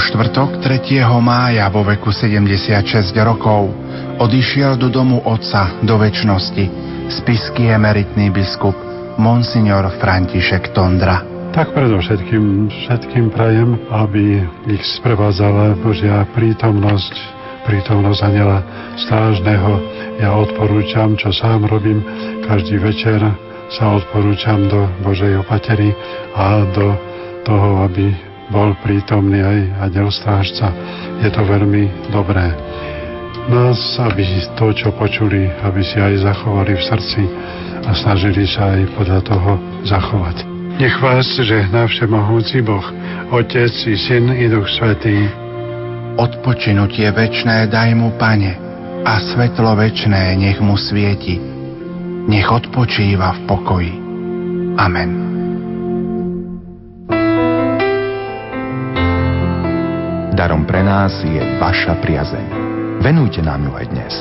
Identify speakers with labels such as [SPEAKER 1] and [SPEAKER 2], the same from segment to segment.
[SPEAKER 1] štvrtok 3. mája vo veku 76 rokov odišiel do domu otca do väčšnosti spisky emeritný biskup Monsignor František Tondra.
[SPEAKER 2] Tak predovšetkým všetkým prajem, aby ich sprevádzala Božia prítomnosť, prítomnosť Aniela Stážneho. Ja odporúčam, čo sám robím každý večer, sa odporúčam do Božej opatery a do toho, aby bol prítomný aj aniel strážca. Je to veľmi dobré. Nás, aby to, čo počuli, aby si aj zachovali v srdci a snažili sa aj podľa toho zachovať. Nech vás žehná všemohúci Boh, Otec i Syn i Duch Svetý.
[SPEAKER 1] Odpočinutie večné daj mu, Pane, a svetlo večné nech mu svieti. Nech odpočíva v pokoji. Amen.
[SPEAKER 3] Darom pre nás je vaša priazeň. Venujte nám ju aj dnes.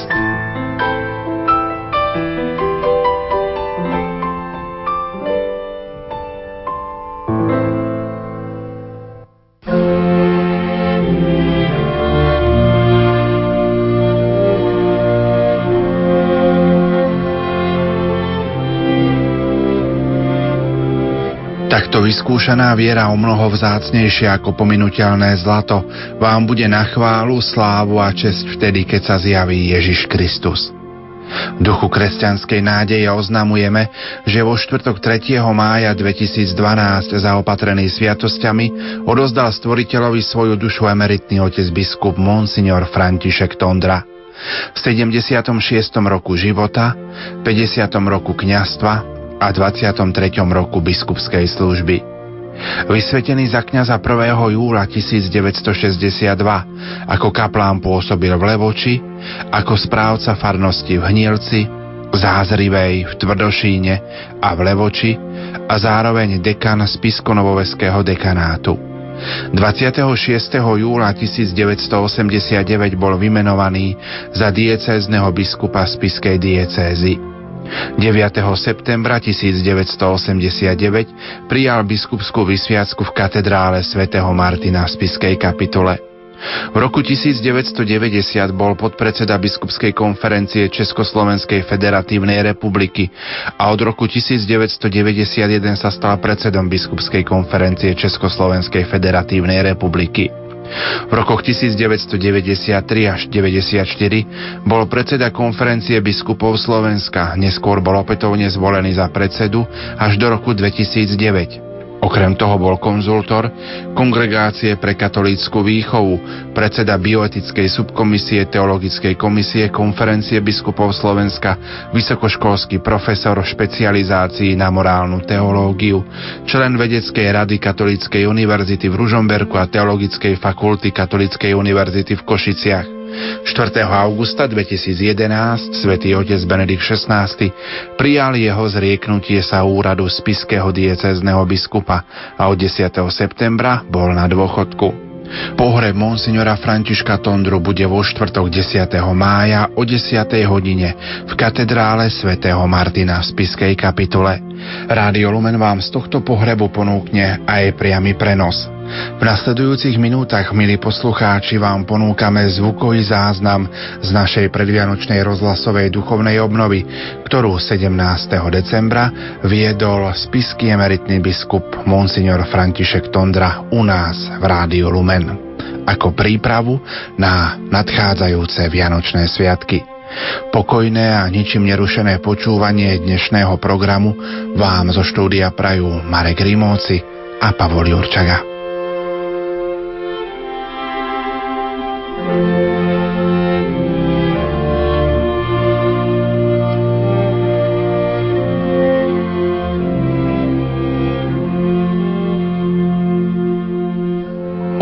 [SPEAKER 1] Takto vyskúšaná viera o mnoho vzácnejšia ako pominuteľné zlato vám bude na chválu, slávu a čest vtedy, keď sa zjaví Ježiš Kristus. V duchu kresťanskej nádeje oznamujeme, že vo štvrtok 3. mája 2012 zaopatrený sviatosťami odozdal stvoriteľovi svoju dušu emeritný otec biskup Monsignor František Tondra. V 76. roku života, 50. roku kňastva a 23. roku biskupskej služby. Vysvetený za kňaza 1. júla 1962 ako kaplán pôsobil v Levoči, ako správca farnosti v Hnielci, Zázrivej v Tvrdošíne a v Levoči a zároveň dekan Spiskonovoveského dekanátu. 26. júla 1989 bol vymenovaný za diecézneho biskupa Spiskej diecézy. 9. septembra 1989 prijal biskupskú vysviacku v katedrále svätého Martina v Spiskej kapitole. V roku 1990 bol podpredseda biskupskej konferencie Československej federatívnej republiky a od roku 1991 sa stal predsedom biskupskej konferencie Československej federatívnej republiky. V rokoch 1993 až 1994 bol predseda konferencie biskupov Slovenska, neskôr bol opätovne zvolený za predsedu až do roku 2009. Okrem toho bol konzultor Kongregácie pre katolícku výchovu, predseda bioetickej subkomisie Teologickej komisie Konferencie biskupov Slovenska, vysokoškolský profesor špecializácií na morálnu teológiu, člen vedeckej rady Katolíckej univerzity v Ružomberku a Teologickej fakulty Katolíckej univerzity v Košiciach. 4. augusta 2011 svätý otec Benedikt XVI prijal jeho zrieknutie sa úradu spiského diecezneho biskupa a od 10. septembra bol na dôchodku. Pohreb monsignora Františka Tondru bude vo štvrtok 10. mája o 10. hodine v katedrále svätého Martina v Spiskej kapitule. Rádio Lumen vám z tohto pohrebu ponúkne aj priamy prenos. V nasledujúcich minútach, milí poslucháči, vám ponúkame zvukový záznam z našej predvianočnej rozhlasovej duchovnej obnovy, ktorú 17. decembra viedol spisky emeritný biskup Monsignor František Tondra u nás v Rádiu Lumen ako prípravu na nadchádzajúce Vianočné sviatky. Pokojné a ničím nerušené počúvanie dnešného programu vám zo štúdia prajú Marek Rimóci a Pavol Jurčaga.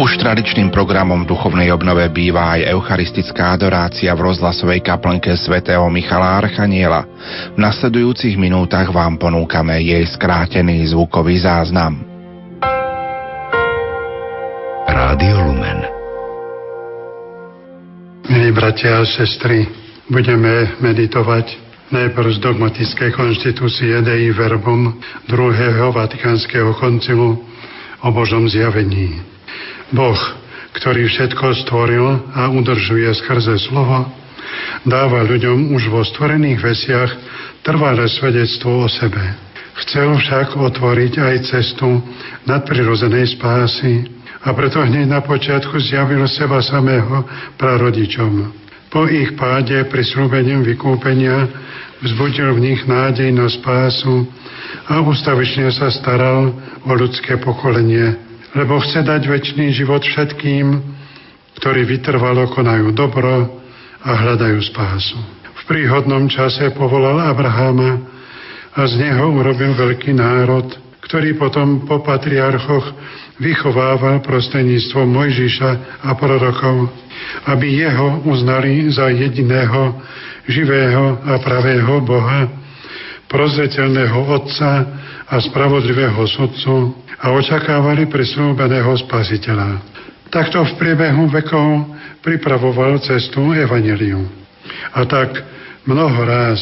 [SPEAKER 1] Už tradičným programom duchovnej obnove býva aj eucharistická adorácia v rozhlasovej kaplnke svätého Michala Archaniela. V nasledujúcich minútach vám ponúkame jej skrátený zvukový záznam.
[SPEAKER 3] Rádio Lumen
[SPEAKER 2] Milí bratia a sestry, budeme meditovať najprv z dogmatickej konštitúcie Dei Verbum druhého Vatikánskeho koncilu o Božom zjavení. Boh, ktorý všetko stvoril a udržuje skrze slovo, dáva ľuďom už vo stvorených veciach trvalé svedectvo o sebe. Chcel však otvoriť aj cestu nadprirozenej spásy a preto hneď na počiatku zjavil seba samého prarodičom. Po ich páde prislúbením vykúpenia vzbudil v nich nádej na spásu a ustavične sa staral o ľudské pokolenie lebo chce dať väčší život všetkým, ktorí vytrvalo konajú dobro a hľadajú spásu. V príhodnom čase povolal Abraháma a z neho urobil veľký národ, ktorý potom po patriarchoch vychovával prostredníctvom Mojžiša a prorokov, aby jeho uznali za jediného, živého a pravého Boha, prozreteľného Otca a spravodlivého sudcu a očakávali prislúbeného spasiteľa. Takto v priebehu vekov pripravoval cestu Evangelium. A tak mnoho ráz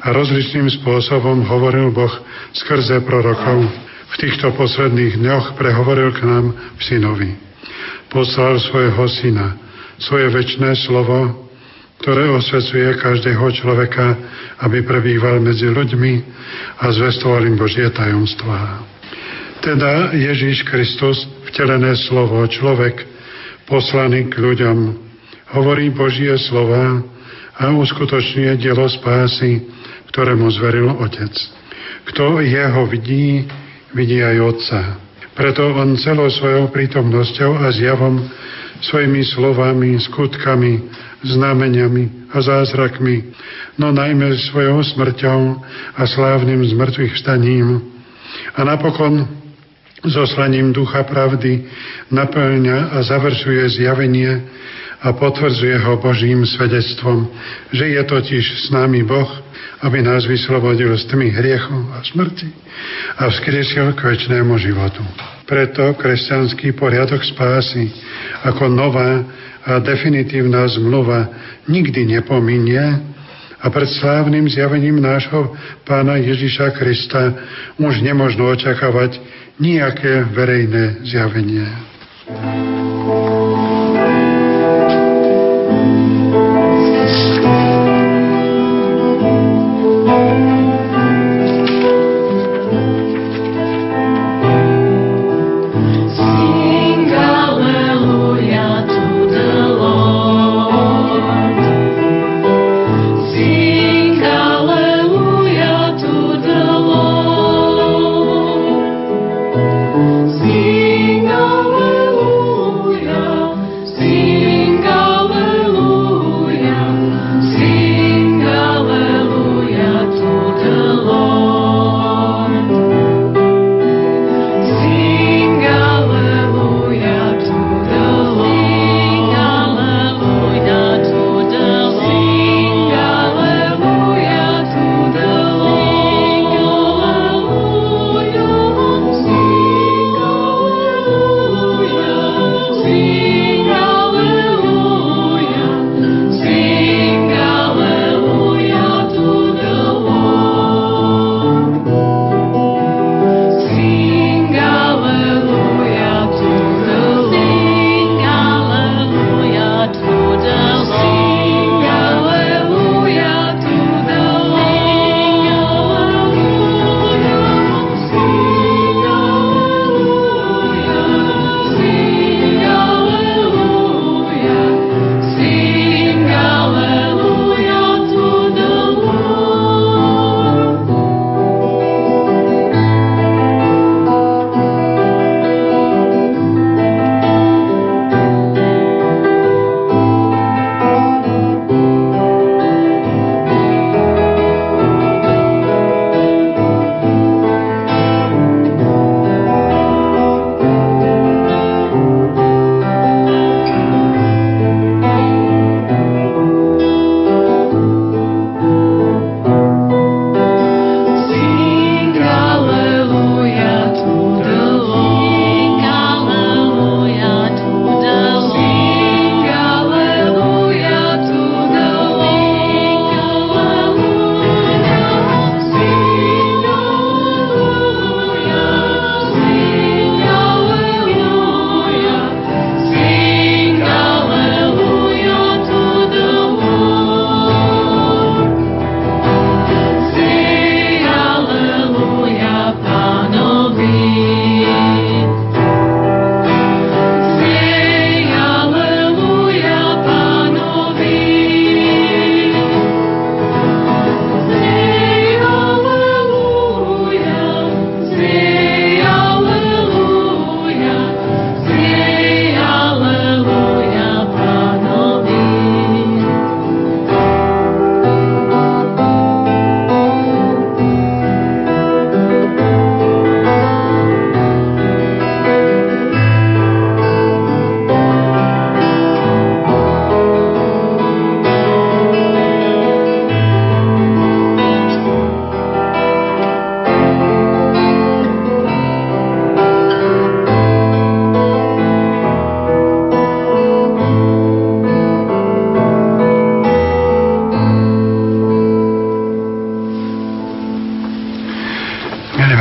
[SPEAKER 2] a rozličným spôsobom hovoril Boh skrze prorokov. V týchto posledných dňoch prehovoril k nám v synovi. Poslal svojho syna, svoje väčšné slovo, ktoré osvecuje každého človeka, aby prebýval medzi ľuďmi a zvestoval im Božie tajomstvá. Teda Ježíš Kristus, vtelené slovo, človek, poslaný k ľuďom, hovorí Božie slova a uskutočňuje dielo spásy, ktoré mu zveril Otec. Kto jeho vidí, vidí aj Otca. Preto on celou svojou prítomnosťou a zjavom, svojimi slovami, skutkami znameniami a zázrakmi, no najmä svojou smrťou a slávnym zmrtvých vstaním. A napokon zoslaním ducha pravdy naplňa a završuje zjavenie a potvrdzuje ho Božím svedectvom, že je totiž s nami Boh, aby nás vyslobodil z tmy hriechu a smrti a vzkriesil k väčšnému životu. Preto kresťanský poriadok spásy ako nová a definitívna zmluva nikdy nepominie a pred slávnym zjavením nášho pána Ježiša Krista už nemožno očakávať nejaké verejné zjavenie.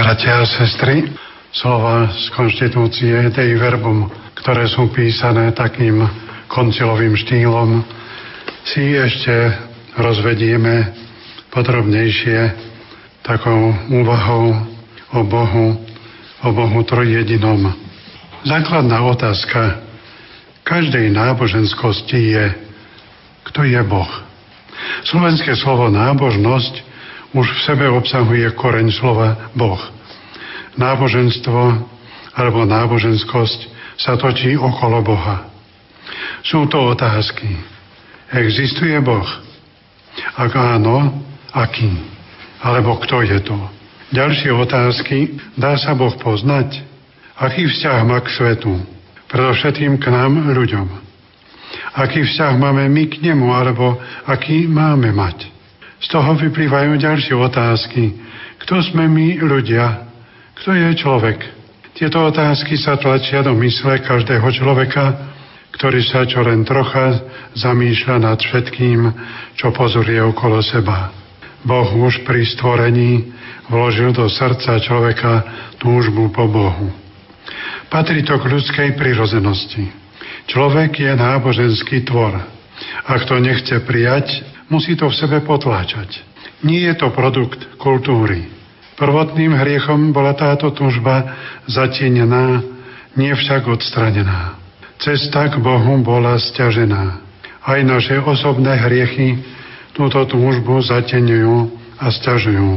[SPEAKER 2] Bratia a sestry, slova z konštitúcie Dei Verbum, ktoré sú písané takým koncilovým štýlom, si ešte rozvedieme podrobnejšie takou úvahou o Bohu, o Bohu trojjedinom. Základná otázka každej náboženskosti je, kto je Boh. Slovenské slovo nábožnosť už v sebe obsahuje koreň slova Boh. Náboženstvo alebo náboženskosť sa točí okolo Boha. Sú to otázky. Existuje Boh? Ak áno, aký? Alebo kto je to? Ďalšie otázky. Dá sa Boh poznať? Aký vzťah má k svetu? Predovšetkým k nám, ľuďom. Aký vzťah máme my k nemu, alebo aký máme mať? Z toho vyplývajú ďalšie otázky. Kto sme my, ľudia? Kto je človek? Tieto otázky sa tlačia do mysle každého človeka, ktorý sa čo len trocha zamýšľa nad všetkým, čo pozoruje okolo seba. Boh už pri stvorení vložil do srdca človeka túžbu po Bohu. Patrí to k ľudskej prirozenosti. Človek je náboženský tvor. Ak to nechce prijať, musí to v sebe potláčať. Nie je to produkt kultúry. Prvotným hriechom bola táto túžba zatienená, nie však odstranená. Cesta k Bohu bola stiažená. Aj naše osobné hriechy túto túžbu zateňujú a stiažujú.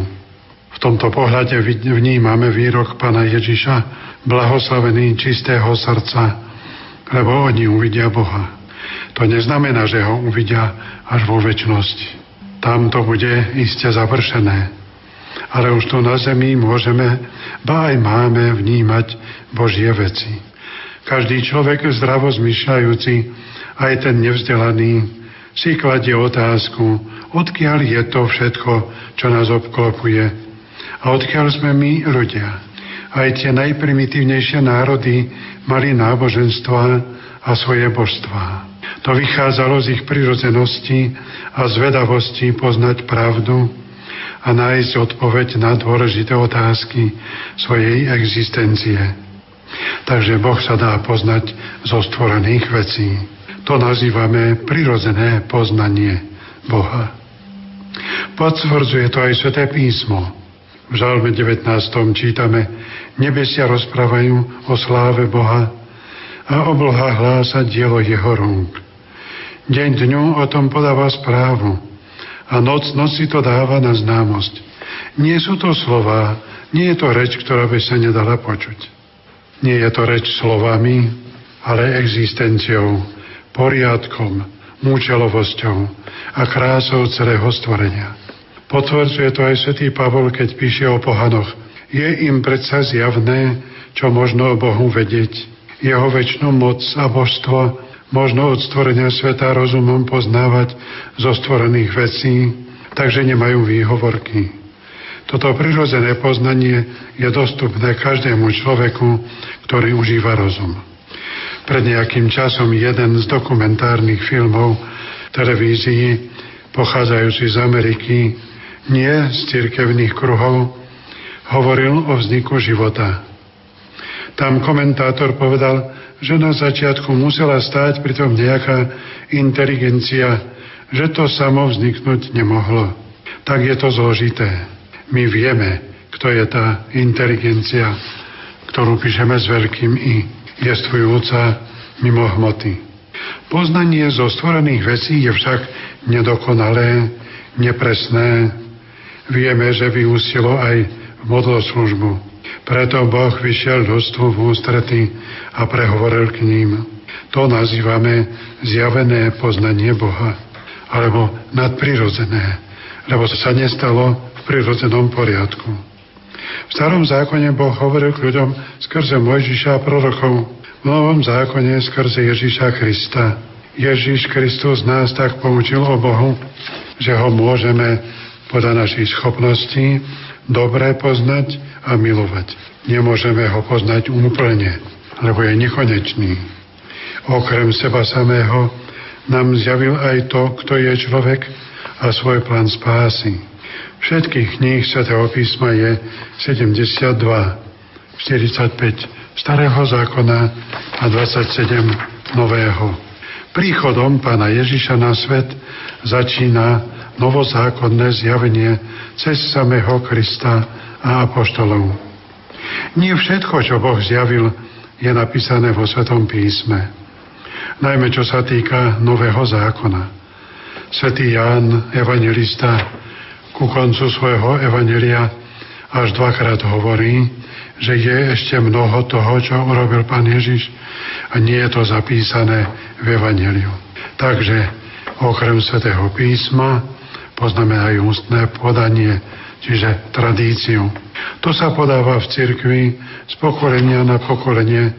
[SPEAKER 2] V tomto pohľade vnímame výrok pána Ježiša, blahoslavený čistého srdca, lebo oni uvidia Boha. To neznamená, že ho uvidia až vo väčšnosti. Tam to bude iste završené. Ale už tu na zemi môžeme, ba aj máme vnímať Božie veci. Každý človek zdravo zmyšľajúci, aj ten nevzdelaný, si kladie otázku, odkiaľ je to všetko, čo nás obklopuje a odkiaľ sme my ľudia. Aj tie najprimitívnejšie národy mali náboženstva a svoje božstvá. To vychádzalo z ich prirodzenosti a zvedavosti poznať pravdu a nájsť odpoveď na dôležité otázky svojej existencie. Takže Boh sa dá poznať zo stvorených vecí. To nazývame prirodzené poznanie Boha. Potvrdzuje to aj Sveté písmo. V Žalme 19. čítame Nebesia rozprávajú o sláve Boha a obloha hlása dielo jeho rúk. Deň dňu o tom podáva správu a noc noci to dáva na známosť. Nie sú to slova, nie je to reč, ktorá by sa nedala počuť. Nie je to reč slovami, ale existenciou, poriadkom, múčelovosťou a krásou celého stvorenia. Potvrdzuje to aj svätý Pavol, keď píše o pohanoch. Je im predsa zjavné, čo možno o Bohu vedieť. Jeho väčšnú moc a božstvo možno od stvorenia sveta rozumom poznávať zo stvorených vecí, takže nemajú výhovorky. Toto prirodzené poznanie je dostupné každému človeku, ktorý užíva rozum. Pred nejakým časom jeden z dokumentárnych filmov televízii pochádzajúci z Ameriky, nie z cirkevných kruhov, hovoril o vzniku života. Tam komentátor povedal, že na začiatku musela stáť pritom nejaká inteligencia, že to samo vzniknúť nemohlo. Tak je to zložité. My vieme, kto je tá inteligencia, ktorú píšeme s veľkým I jestvujúca mimo hmoty. Poznanie zo stvorených vecí je však nedokonalé, nepresné. Vieme, že vyústilo aj v modloslužbu. Preto Boh vyšiel ľudstvu v ústrety a prehovoril k ním. To nazývame zjavené poznanie Boha, alebo nadprirodzené, lebo sa nestalo v prirodzenom poriadku. V starom zákone Boh hovoril k ľuďom skrze Mojžiša a prorokov. V novom zákone skrze Ježiša Krista. Ježiš Kristus nás tak poučil o Bohu, že ho môžeme podľa našich schopností dobre poznať a milovať. Nemôžeme ho poznať úplne, lebo je nekonečný. Okrem seba samého nám zjavil aj to, kto je človek a svoj plán spásy. Všetkých kníh svätého písma je 72, 45 starého zákona a 27 nového. Príchodom pána Ježiša na svet začína novozákonné zjavenie cez samého Krista a apoštolov. Nie všetko, čo Boh zjavil, je napísané vo Svetom písme. Najmä čo sa týka nového zákona. Svetý Ján, evangelista, ku koncu svojho evanelia až dvakrát hovorí, že je ešte mnoho toho, čo urobil Pán Ježiš a nie je to zapísané v evaneliu. Takže okrem svätého písma poznáme aj ústne podanie, čiže tradíciu. To sa podáva v cirkvi z pokolenia na pokolenie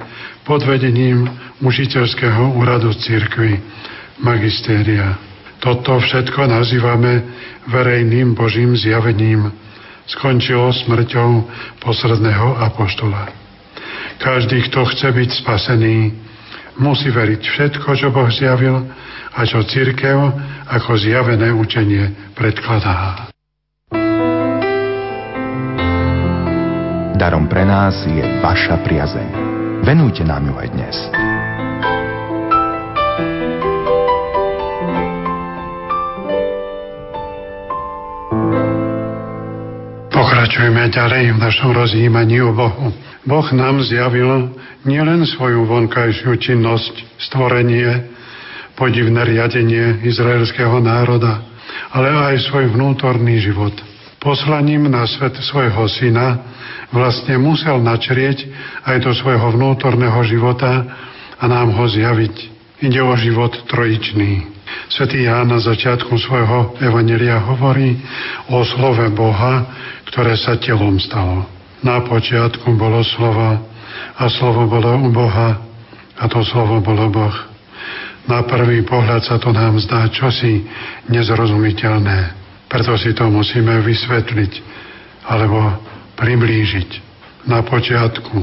[SPEAKER 2] pod vedením mužiteľského úradu cirkvi, magistéria. Toto všetko nazývame verejným Božím zjavením. Skončilo smrťou posledného apoštola. Každý, kto chce byť spasený, musí veriť všetko, čo Boh zjavil a čo církev ako zjavené učenie predkladá.
[SPEAKER 3] Darom pre nás je vaša priazeň. Venujte nám ju aj dnes.
[SPEAKER 2] Pokračujeme ďalej v našom rozjímaní o Bohu. Boh nám zjavil nielen svoju vonkajšiu činnosť, stvorenie, podivné riadenie izraelského národa, ale aj svoj vnútorný život. Poslaním na svet svojho syna vlastne musel načrieť aj do svojho vnútorného života a nám ho zjaviť. Ide o život trojičný. Svetý Ján na začiatku svojho evanelia hovorí o slove Boha, ktoré sa telom stalo. Na počiatku bolo slovo a slovo bolo u Boha a to slovo bolo Boh. Na prvý pohľad sa to nám zdá čosi nezrozumiteľné. Preto si to musíme vysvetliť alebo priblížiť. Na počiatku,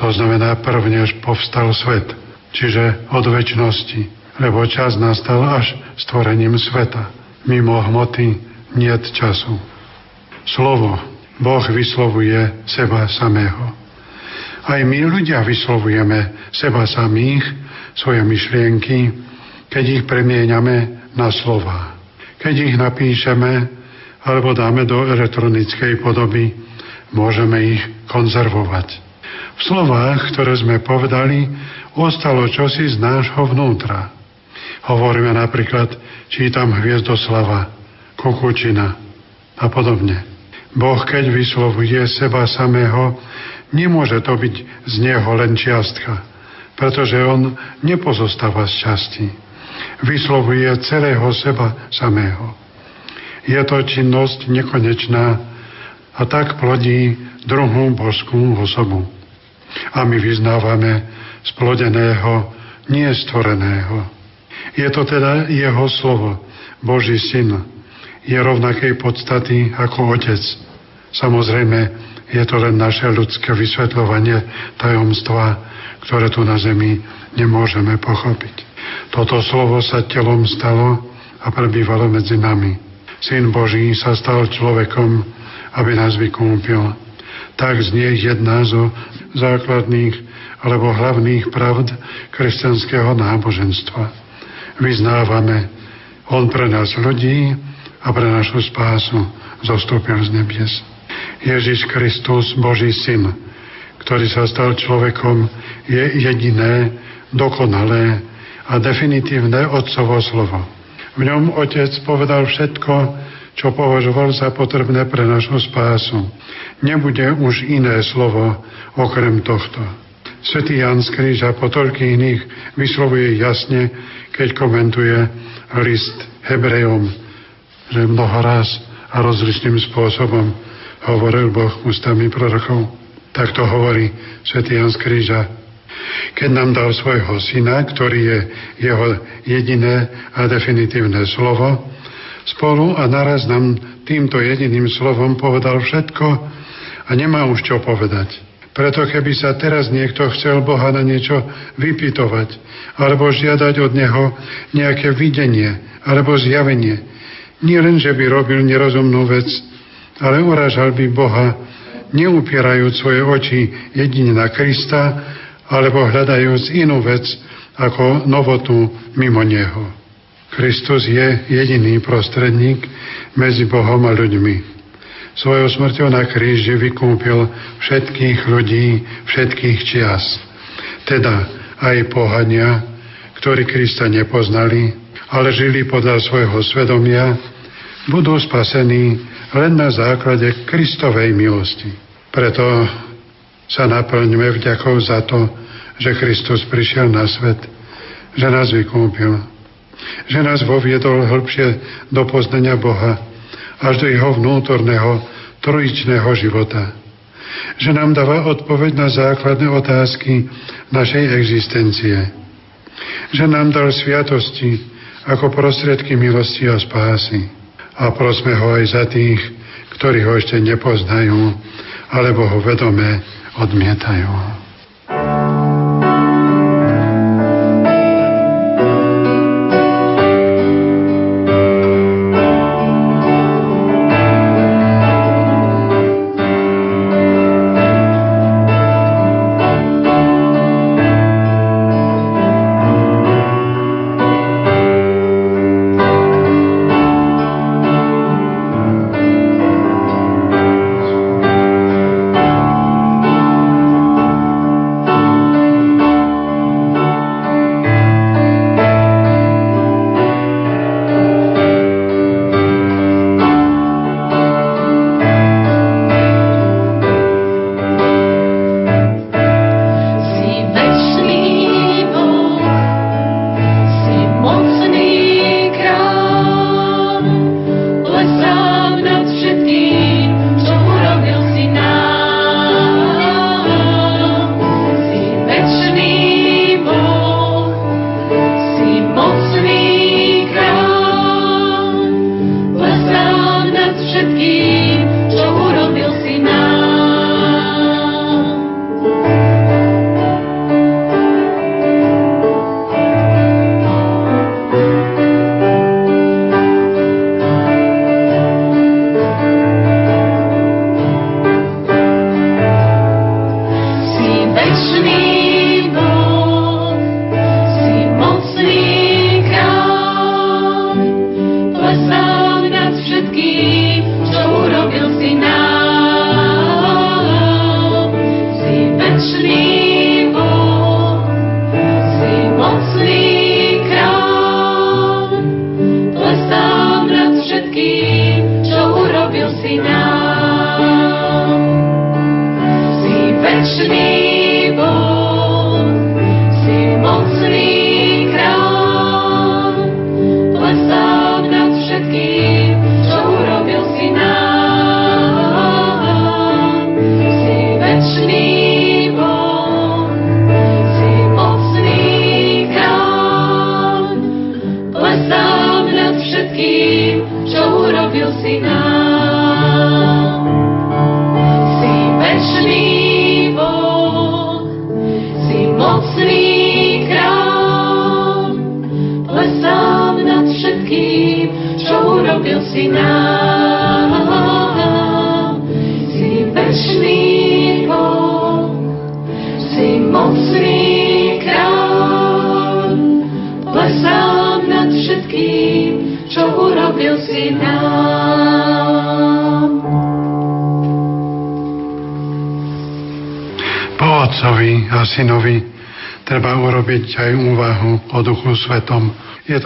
[SPEAKER 2] to znamená prvnež povstal svet, čiže od väčšnosti, lebo čas nastal až stvorením sveta. Mimo hmoty niet času slovo. Boh vyslovuje seba samého. Aj my ľudia vyslovujeme seba samých, svoje myšlienky, keď ich premieňame na slova. Keď ich napíšeme alebo dáme do elektronickej podoby, môžeme ich konzervovať. V slovách, ktoré sme povedali, ostalo čosi z nášho vnútra. Hovoríme napríklad, čítam Hviezdoslava, Kukučina a podobne. Boh, keď vyslovuje seba samého, nemôže to byť z neho len čiastka, pretože on nepozostáva z časti. Vyslovuje celého seba samého. Je to činnosť nekonečná a tak plodí druhú božskú osobu. A my vyznávame splodeného, nie stvoreného. Je to teda jeho slovo, Boží syn, je rovnakej podstaty ako Otec. Samozrejme, je to len naše ľudské vysvetľovanie tajomstva, ktoré tu na zemi nemôžeme pochopiť. Toto slovo sa telom stalo a prebývalo medzi nami. Syn Boží sa stal človekom, aby nás vykúpil. Tak znie jedna zo základných alebo hlavných pravd kresťanského náboženstva. Vyznávame, on pre nás ľudí a pre našu spásu zostúpil z nebies. Ježiš Kristus, Boží syn, ktorý sa stal človekom, je jediné, dokonalé a definitívne Otcovo slovo. V ňom Otec povedal všetko, čo považoval za potrebné pre našu spásu. Nebude už iné slovo okrem tohto. Svetý Jan z Kríža po toľkých iných vyslovuje jasne, keď komentuje list Hebrejom že mnoho raz a rozličným spôsobom hovoril Boh ústami prorokov. Tak to hovorí svätý Jan z Kríža. Keď nám dal svojho syna, ktorý je jeho jediné a definitívne slovo, spolu a naraz nám týmto jediným slovom povedal všetko a nemá už čo povedať. Preto keby sa teraz niekto chcel Boha na niečo vypitovať alebo žiadať od Neho nejaké videnie alebo zjavenie, Nie len, že by robil nerozumnú vec, ale uražal by Boha, neupierajúc svoje oči jedine na Krista, alebo hľadajúc inú vec ako novotu mimo Neho. Kristus je jediný prostredník medzi Bohom a ľuďmi. Svojou smrťou na kríži vykúpil všetkých ľudí, všetkých čias. Teda aj pohania, ktorí Krista nepoznali, ale žili podľa svojho svedomia, budú spasení len na základe Kristovej milosti. Preto sa naplňme vďakou za to, že Kristus prišiel na svet, že nás vykúpil, že nás voviedol hĺbšie do poznania Boha, až do jeho vnútorného trojičného života. Že nám dáva odpoveď na základné otázky našej existencie. Že nám dal sviatosti, ako prostriedky milosti a spásy. A prosme ho aj za tých, ktorí ho ešte nepoznajú, alebo ho vedome odmietajú.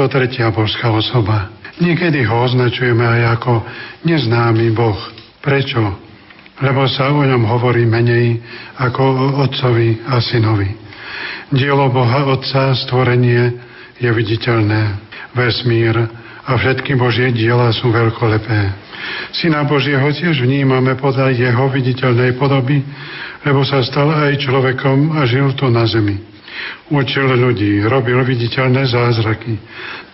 [SPEAKER 2] To tretia božská osoba. Niekedy ho označujeme aj ako neznámy Boh. Prečo? Lebo sa o ňom hovorí menej ako o Otcovi a Synovi. Dielo Boha Otca, stvorenie, je viditeľné. Vesmír a všetky Božie diela sú veľkolepé. Syna Božieho tiež vnímame podľa jeho viditeľnej podoby, lebo sa stal aj človekom a žil tu na zemi. Učil ľudí, robil viditeľné zázraky,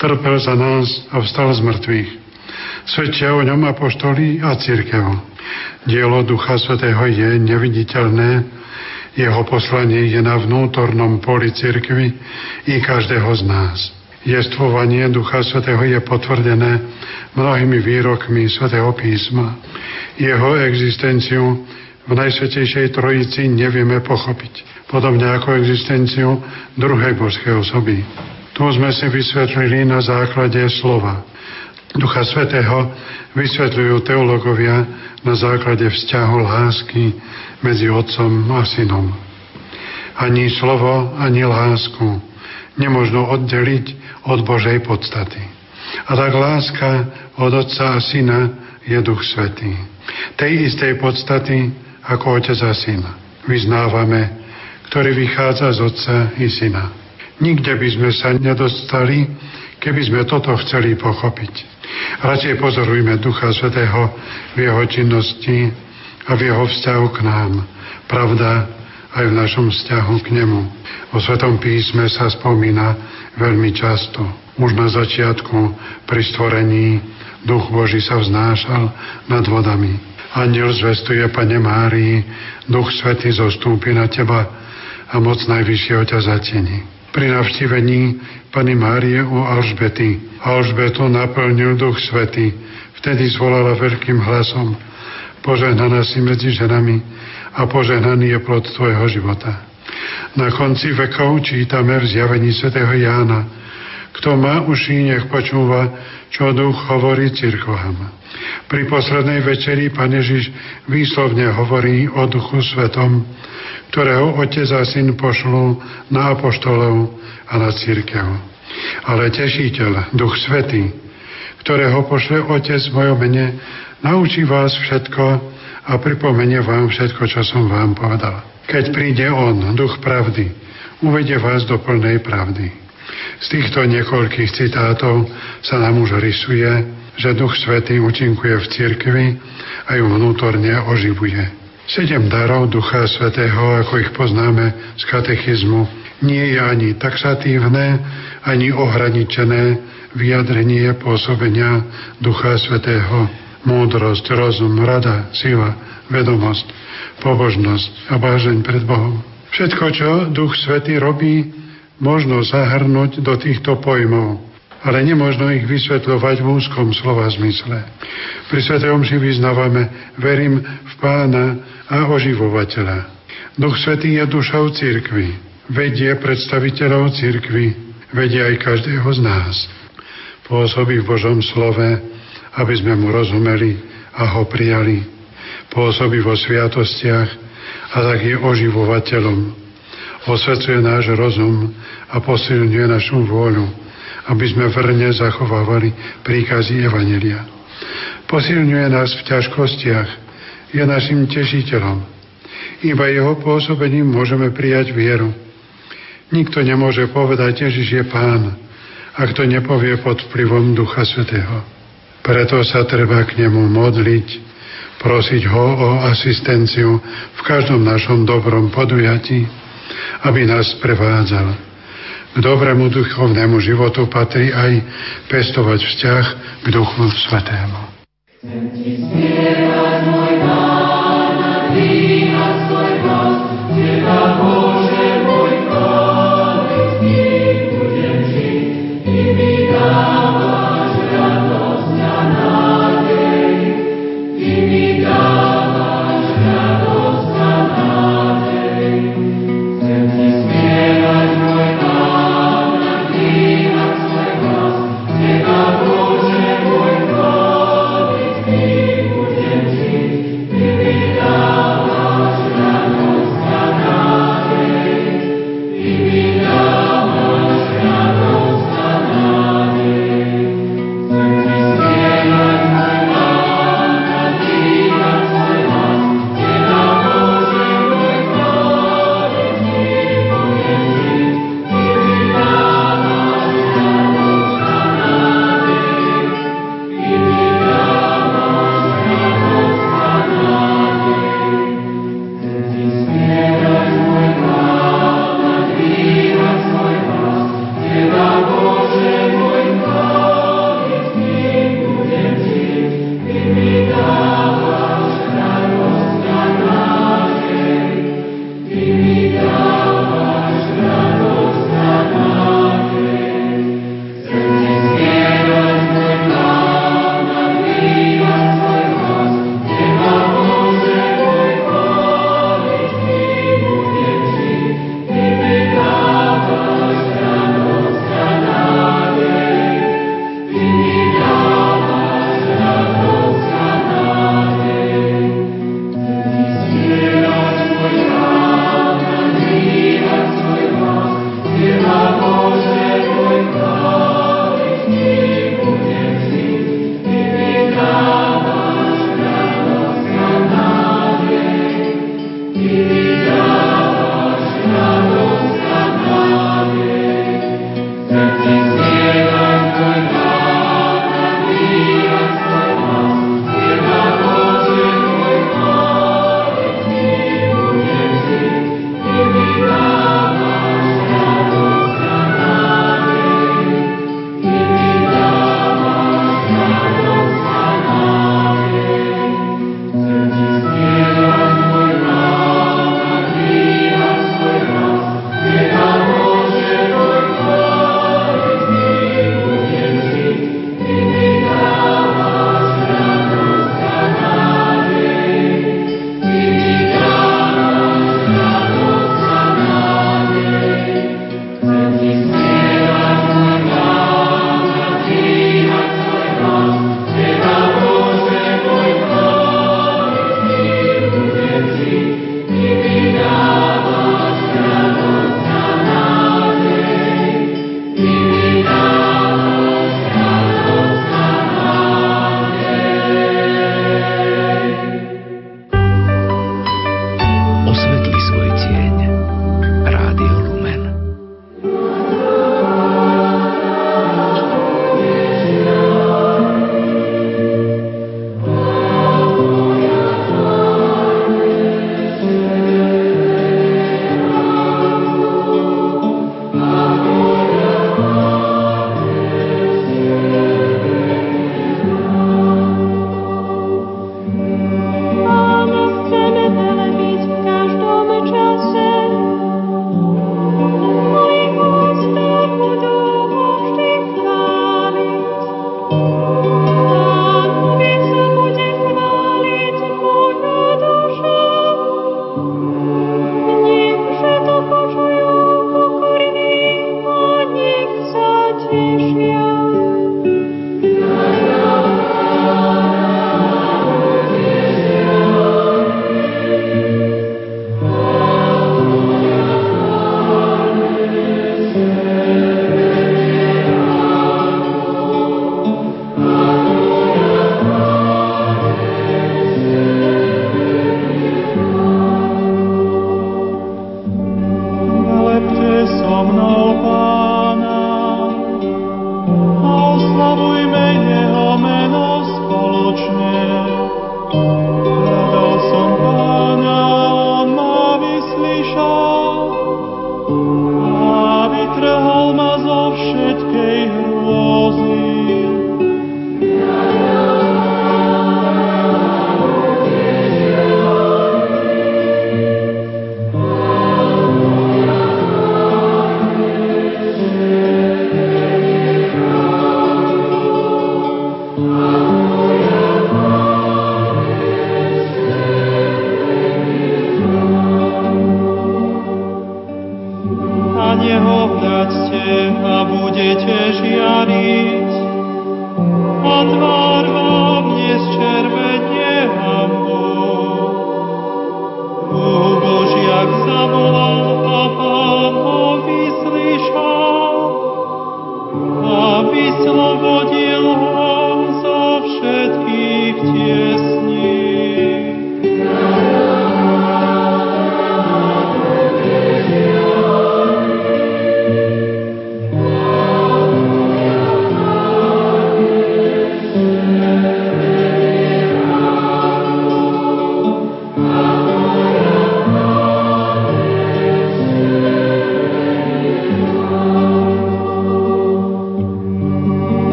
[SPEAKER 2] trpel za nás a vstal z mŕtvych. Svedčia o ňom apoštolí a církev. Dielo Ducha Svetého je neviditeľné, jeho poslanie je na vnútornom poli cirkvi i každého z nás. Jestvovanie Ducha Svetého je potvrdené mnohými výrokmi Svetého písma. Jeho existenciu v Najsvetejšej Trojici nevieme pochopiť, podobne ako existenciu druhej božskej osoby. Tu sme si vysvetlili na základe slova. Ducha Svetého vysvetľujú teológovia na základe vzťahu lásky medzi Otcom a Synom. Ani slovo, ani lásku nemožno oddeliť od Božej podstaty. A tak láska od Otca a Syna je Duch Svetý. Tej istej podstaty ako Otec a Syn vyznávame, ktorý vychádza z Otca i Syna. Nikde by sme sa nedostali, keby sme toto chceli pochopiť. Radšej pozorujme Ducha Svetého v jeho činnosti a v jeho vzťahu k nám. Pravda aj v našom vzťahu k nemu. O Svetom písme sa spomína veľmi často. Už na začiatku pri stvorení Duch Boží sa vznášal nad vodami. Aniel zvestuje Pane Márii, Duch Svetý zostúpi na teba a moc Najvyššieho ťa zatieni pri navštívení Pany Márie u Alžbety. Alžbetu naplnil Duch Svety. Vtedy zvolala veľkým hlasom Požehnaná si medzi ženami a požehnaný je plod tvojho života. Na konci vekov čítame v zjavení svätého Jána Kto má uši, nech počúva, čo duch hovorí cirkvám. Pri poslednej večeri Pán Ježiš výslovne hovorí o Duchu Svetom, ktorého Otec a Syn pošlú na apoštolov a na církev. Ale Tešiteľ, Duch Svetý, ktorého pošle Otec v mojom mene, naučí vás všetko a pripomenie vám všetko, čo som vám povedal. Keď príde On, Duch Pravdy, uvedie vás do plnej pravdy. Z týchto niekoľkých citátov sa nám už rysuje, že Duch Svetý účinkuje v cirkvi a ju vnútorne oživuje. Sedem darov Ducha Svetého, ako ich poznáme z katechizmu, nie je ani taxatívne, ani ohraničené vyjadrenie pôsobenia Ducha Svetého. Múdrosť, rozum, rada, sila, vedomosť, pobožnosť a bážeň pred Bohom. Všetko, čo Duch Svetý robí, možno zahrnúť do týchto pojmov, ale nemožno ich vysvetľovať v úzkom slova zmysle. Pri Sv. Omši vyznávame, verím v Pána a oživovateľa. Duch Svetý je dušou církvy. Vedie predstaviteľov církvy, vedie aj každého z nás. Pôsobí v Božom slove, aby sme mu rozumeli a ho prijali. Pôsobí vo sviatostiach a tak je oživovateľom. Osvecuje náš rozum a posilňuje našu vôľu, aby sme vrne zachovávali príkazy Evanelia. Posilňuje nás v ťažkostiach, je našim tešiteľom. Iba jeho pôsobením môžeme prijať vieru. Nikto nemôže povedať, Ježiš je Pán, ak to nepovie pod vplyvom Ducha Svetého. Preto sa treba k nemu modliť, prosiť ho o asistenciu v každom našom dobrom podujati, aby nás prevádzal. K dobrému duchovnému životu patrí aj pestovať vzťah k Duchu Svetému. Chcem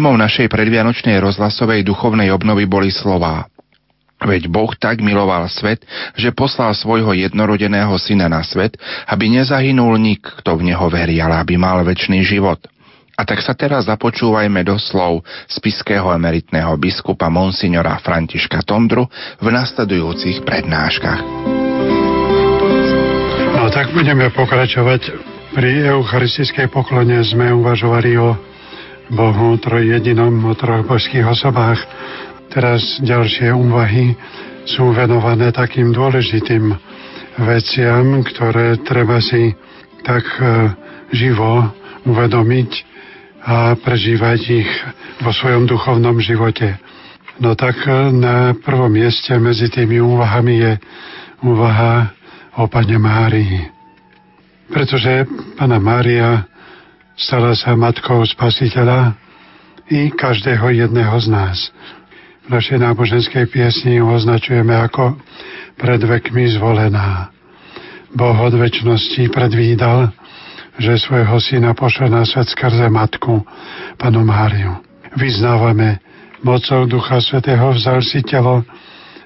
[SPEAKER 1] našej predvianočnej rozhlasovej duchovnej obnovy boli slová. Veď Boh tak miloval svet, že poslal svojho jednorodeného syna na svet, aby nezahynul nik, kto v neho verí, ale aby mal väčší život. A tak sa teraz započúvajme do slov spiského emeritného biskupa monsignora Františka Tondru v nasledujúcich prednáškach.
[SPEAKER 2] No tak budeme pokračovať. Pri eucharistickej poklone sme uvažovali o Bohu trojjedinom o troch božských osobách. Teraz ďalšie úvahy sú venované takým dôležitým veciam, ktoré treba si tak e, živo uvedomiť a prežívať ich vo svojom duchovnom živote. No tak e, na prvom mieste medzi tými úvahami je úvaha o Pane Márii. Pretože Pana Mária stala sa matkou spasiteľa i každého jedného z nás. V našej náboženskej piesni ju označujeme ako pred vekmi zvolená. Boh od väčšnosti predvídal, že svojho syna pošle na svet skrze matku, panu Máriu. Vyznávame, mocou Ducha Svetého vzal si telo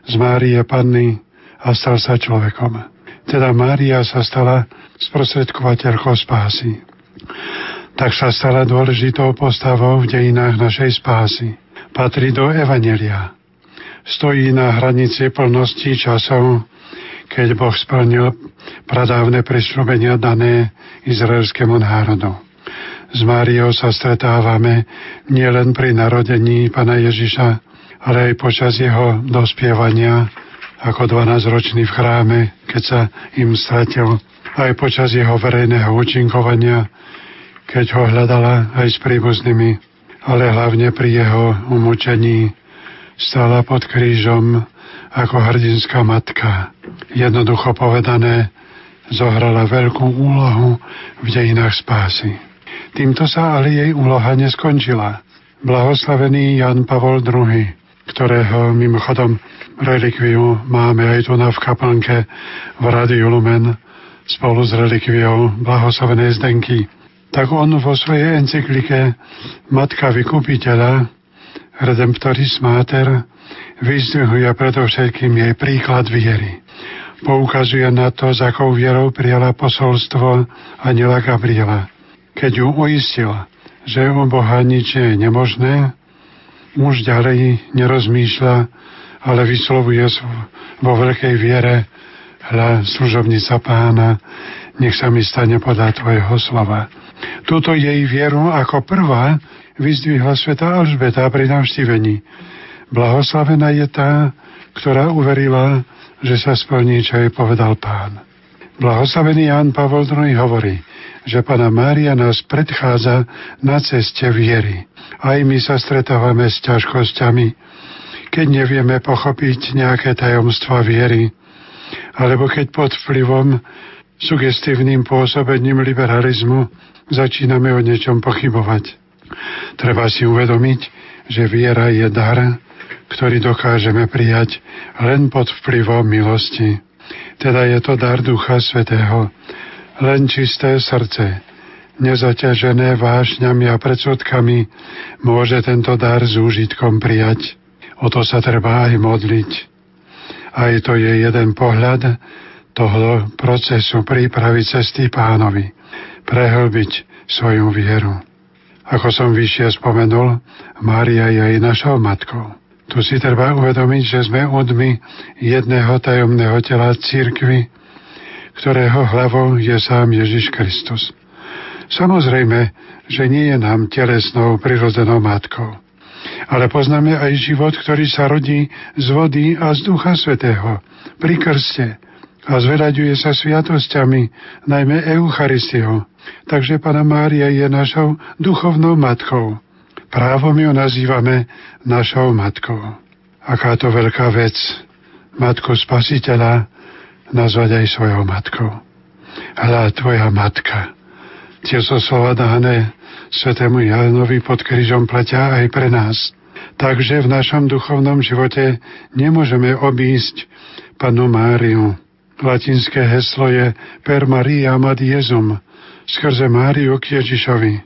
[SPEAKER 2] z Márie Panny a stal sa človekom. Teda Mária sa stala sprostredkovateľkou spásy tak sa stala dôležitou postavou v dejinách našej spásy. Patrí do Evanelia. Stojí na hranici plnosti časov, keď Boh splnil pradávne prisľubenia dané izraelskému národu. S Máriou sa stretávame nielen pri narodení Pana Ježiša, ale aj počas jeho dospievania ako 12-ročný v chráme, keď sa im stratil, aj počas jeho verejného účinkovania keď ho hľadala aj s príbuznými, ale hlavne pri jeho umúčení stála pod krížom ako hrdinská matka. Jednoducho povedané, zohrala veľkú úlohu v dejinách spásy. Týmto sa ale jej úloha neskončila. Blahoslavený Jan Pavol II, ktorého mimochodom relikviu máme aj tu na v kaplnke v Radiu Lumen, spolu s relikviou blahoslavenej Zdenky. Tak on vo svojej encyklike Matka vykupiteľa Redemptoris Mater vyzdvihuje predovšetkým jej príklad viery. Poukazuje na to, s akou vierou prijala posolstvo Aniela Gabriela. Keď ju uistil, že u Boha nič je nemožné, muž ďalej nerozmýšľa, ale vyslovuje vo veľkej viere hľa služobnica pána, nech sa mi stane podľa tvojho slova. Túto jej vieru ako prvá vyzdvihla sveta Alžbeta pri navštívení. Blahoslavená je tá, ktorá uverila, že sa splní, čo jej povedal pán. Blahoslavený Ján Pavol II hovorí, že Pana Mária nás predchádza na ceste viery. Aj my sa stretávame s ťažkosťami, keď nevieme pochopiť nejaké tajomstva viery, alebo keď pod vplyvom sugestívnym pôsobením liberalizmu začíname o niečom pochybovať. Treba si uvedomiť, že viera je dar, ktorý dokážeme prijať len pod vplyvom milosti. Teda je to dar Ducha Svetého, len čisté srdce, nezaťažené vášňami a predsudkami, môže tento dar s úžitkom prijať. O to sa treba aj modliť. Aj to je jeden pohľad toho procesu prípravy cesty pánovi. Prehlbiť svoju vieru. Ako som vyššie spomenul, Mária je aj našou matkou. Tu si treba uvedomiť, že sme odmi jedného tajomného tela církvy, ktorého hlavou je sám Ježiš Kristus. Samozrejme, že nie je nám telesnou prirodzenou matkou ale poznáme aj život, ktorý sa rodí z vody a z Ducha Svetého pri krste a zveraďuje sa sviatosťami, najmä Eucharistiou. Takže Pana Mária je našou duchovnou matkou. Právom ju nazývame našou matkou. Aká to veľká vec, matku spasiteľa, nazvať aj svojou matkou. Hľa, tvoja matka. Tie so slova dané svetému Jánovi pod krížom platia aj pre nás. Takže v našom duchovnom živote nemôžeme obísť panu Máriu. Latinské heslo je Per Maria Mad Jezum, skrze Máriu k Ježišovi.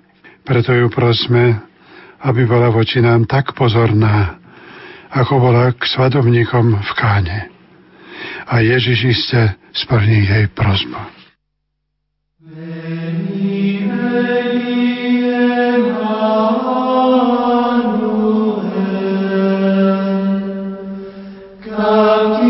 [SPEAKER 2] Preto ju prosme, aby bola voči nám tak pozorná, ako bola k svadobníkom v Káne. A Ježiš iste splní jej prosbu.
[SPEAKER 4] O God.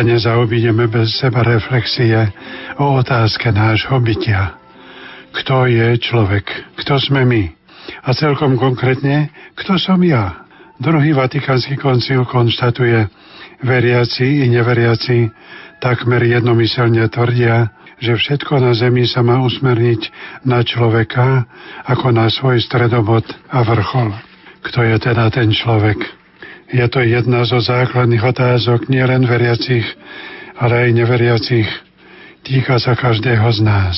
[SPEAKER 2] Sa nezaobídeme bez seba reflexie o otázke nášho bytia. Kto je človek? Kto sme my? A celkom konkrétne, kto som ja? Druhý Vatikánsky koncil konštatuje, veriaci i neveriaci takmer jednomyselne tvrdia, že všetko na zemi sa má usmerniť na človeka ako na svoj stredobod a vrchol. Kto je teda ten človek? Je to jedna zo základných otázok nielen veriacich, ale aj neveriacich. Týka sa každého z nás.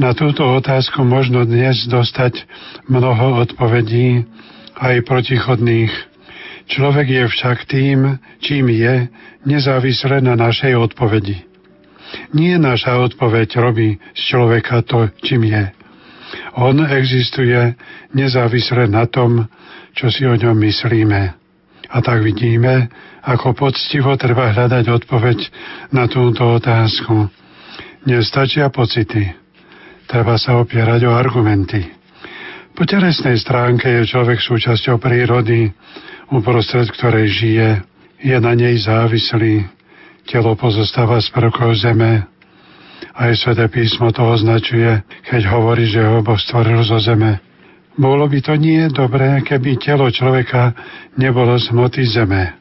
[SPEAKER 2] Na túto otázku možno dnes dostať mnoho odpovedí, aj protichodných. Človek je však tým, čím je, nezávisle na našej odpovedi. Nie naša odpoveď robí z človeka to, čím je. On existuje nezávisle na tom, čo si o ňom myslíme. A tak vidíme, ako poctivo treba hľadať odpoveď na túto otázku. Nestačia pocity. Treba sa opierať o argumenty. Po telesnej stránke je človek súčasťou prírody, uprostred ktorej žije, je na nej závislý. Telo pozostáva z prvkov zeme. Aj sveté písmo to označuje, keď hovorí, že ho Boh stvoril zo zeme. Bolo by to nie dobré, keby telo človeka nebolo z hmoty zeme.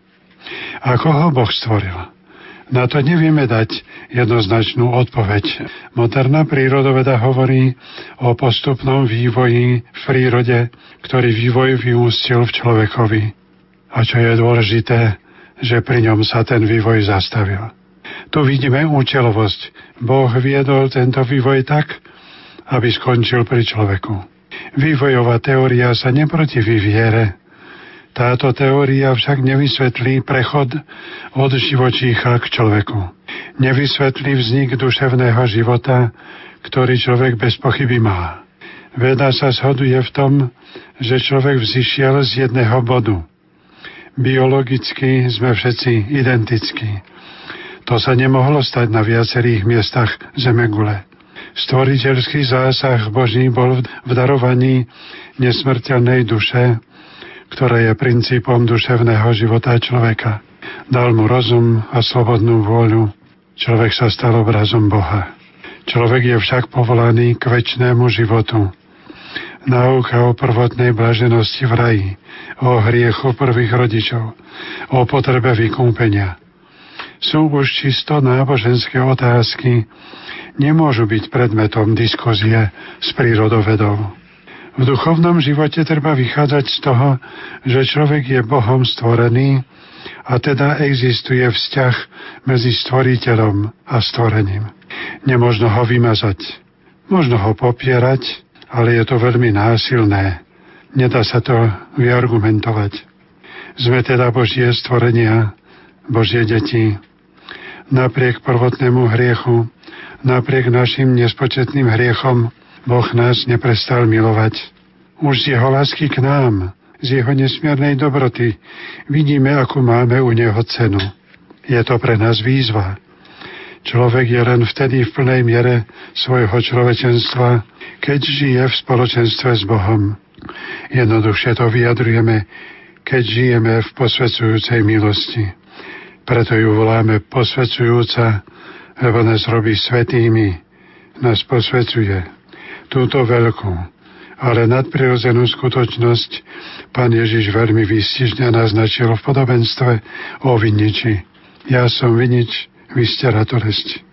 [SPEAKER 2] Ako ho Boh stvoril? Na to nevieme dať jednoznačnú odpoveď. Moderná prírodoveda hovorí o postupnom vývoji v prírode, ktorý vývoj vyústil v človekovi. A čo je dôležité, že pri ňom sa ten vývoj zastavil. Tu vidíme účelovosť. Boh viedol tento vývoj tak, aby skončil pri človeku. Vývojová teória sa neprotiví viere. Táto teória však nevysvetlí prechod od živočícha k človeku. Nevysvetlí vznik duševného života, ktorý človek bez pochyby má. Veda sa shoduje v tom, že človek vzýšiel z jedného bodu. Biologicky sme všetci identickí. To sa nemohlo stať na viacerých miestach Zemegule. Stvoriteľský zásah Boží bol v darovaní nesmrteľnej duše, ktorá je princípom duševného života človeka. Dal mu rozum a slobodnú vôľu. Človek sa stal obrazom Boha. Človek je však povolaný k väčšnému životu. Náuka o prvotnej blaženosti v raji, o hriechu prvých rodičov, o potrebe vykúpenia. Sú už čisto náboženské otázky, nemôžu byť predmetom diskuzie s prírodovedou. V duchovnom živote treba vychádzať z toho, že človek je Bohom stvorený a teda existuje vzťah medzi stvoriteľom a stvorením. Nemožno ho vymazať. Možno ho popierať, ale je to veľmi násilné. Nedá sa to vyargumentovať. Sme teda Božie stvorenia, Božie deti. Napriek prvotnému hriechu Napriek našim nespočetným hriechom Boh nás neprestal milovať. Už z jeho lásky k nám, z jeho nesmiernej dobroty, vidíme, akú máme u neho cenu. Je to pre nás výzva. Človek je len vtedy v plnej miere svojho človečenstva, keď žije v spoločenstve s Bohom. Jednoduchšie to vyjadrujeme, keď žijeme v posvedzujúcej milosti. Preto ju voláme posvedzujúca, lebo nás robí svetými, nás posvecuje. Túto veľkú, ale nadprirodzenú skutočnosť pán Ježiš veľmi výstižne naznačil v podobenstve o viniči. Ja som vinič, vy ste ratolesť.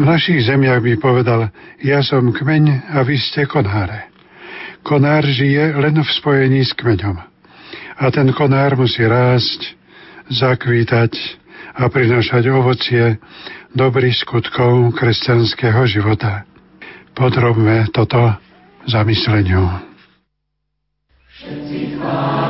[SPEAKER 2] V našich zemiach by povedal, ja som kmeň a vy ste konáre. Konár žije len v spojení s kmeňom. A ten konár musí rásť, zakvítať a prinášať ovocie dobrých skutkov kresťanského života. Podrobme toto zamysleniu. Všetci chváme.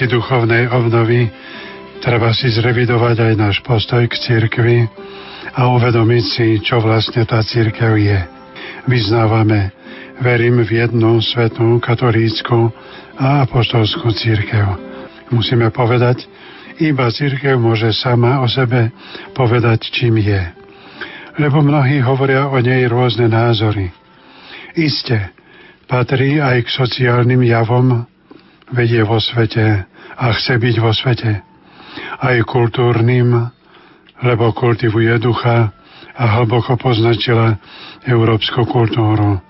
[SPEAKER 2] Rámci duchovnej obnovy treba si zrevidovať aj náš postoj k cirkvi a uvedomiť si, čo vlastne tá církev je. Vyznávame, verím v jednu svetú katolícku a apoštolskú církev. Musíme povedať, iba církev môže sama o sebe povedať, čím je. Lebo mnohí hovoria o nej rôzne názory. Isté, patrí aj k sociálnym javom, vedie vo svete a chce byť vo svete. Aj kultúrnym, lebo kultivuje ducha a hlboko poznačila európsku kultúru.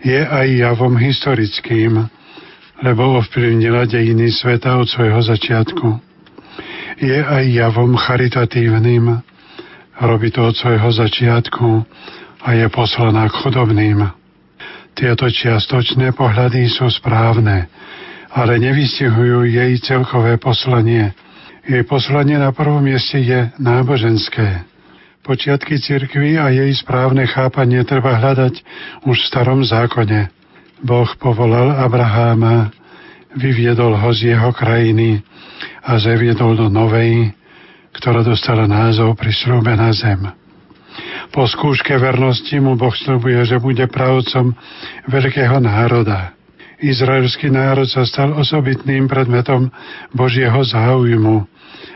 [SPEAKER 2] Je aj javom historickým, lebo ovplyvnila dejiny sveta od svojho začiatku. Je aj javom charitatívnym, robí to od svojho začiatku a je poslaná k chudobným. Tieto čiastočné pohľady sú správne, ale nevystihujú jej celkové poslanie. Jej poslanie na prvom mieste je náboženské. Počiatky cirkvy a jej správne chápanie treba hľadať už v starom zákone. Boh povolal Abraháma, vyviedol ho z jeho krajiny a zaviedol do novej, ktorá dostala názov Prisľúbená zem. Po skúške vernosti mu Boh slúbuje, že bude pravcom veľkého národa. Izraelský národ sa stal osobitným predmetom Božieho záujmu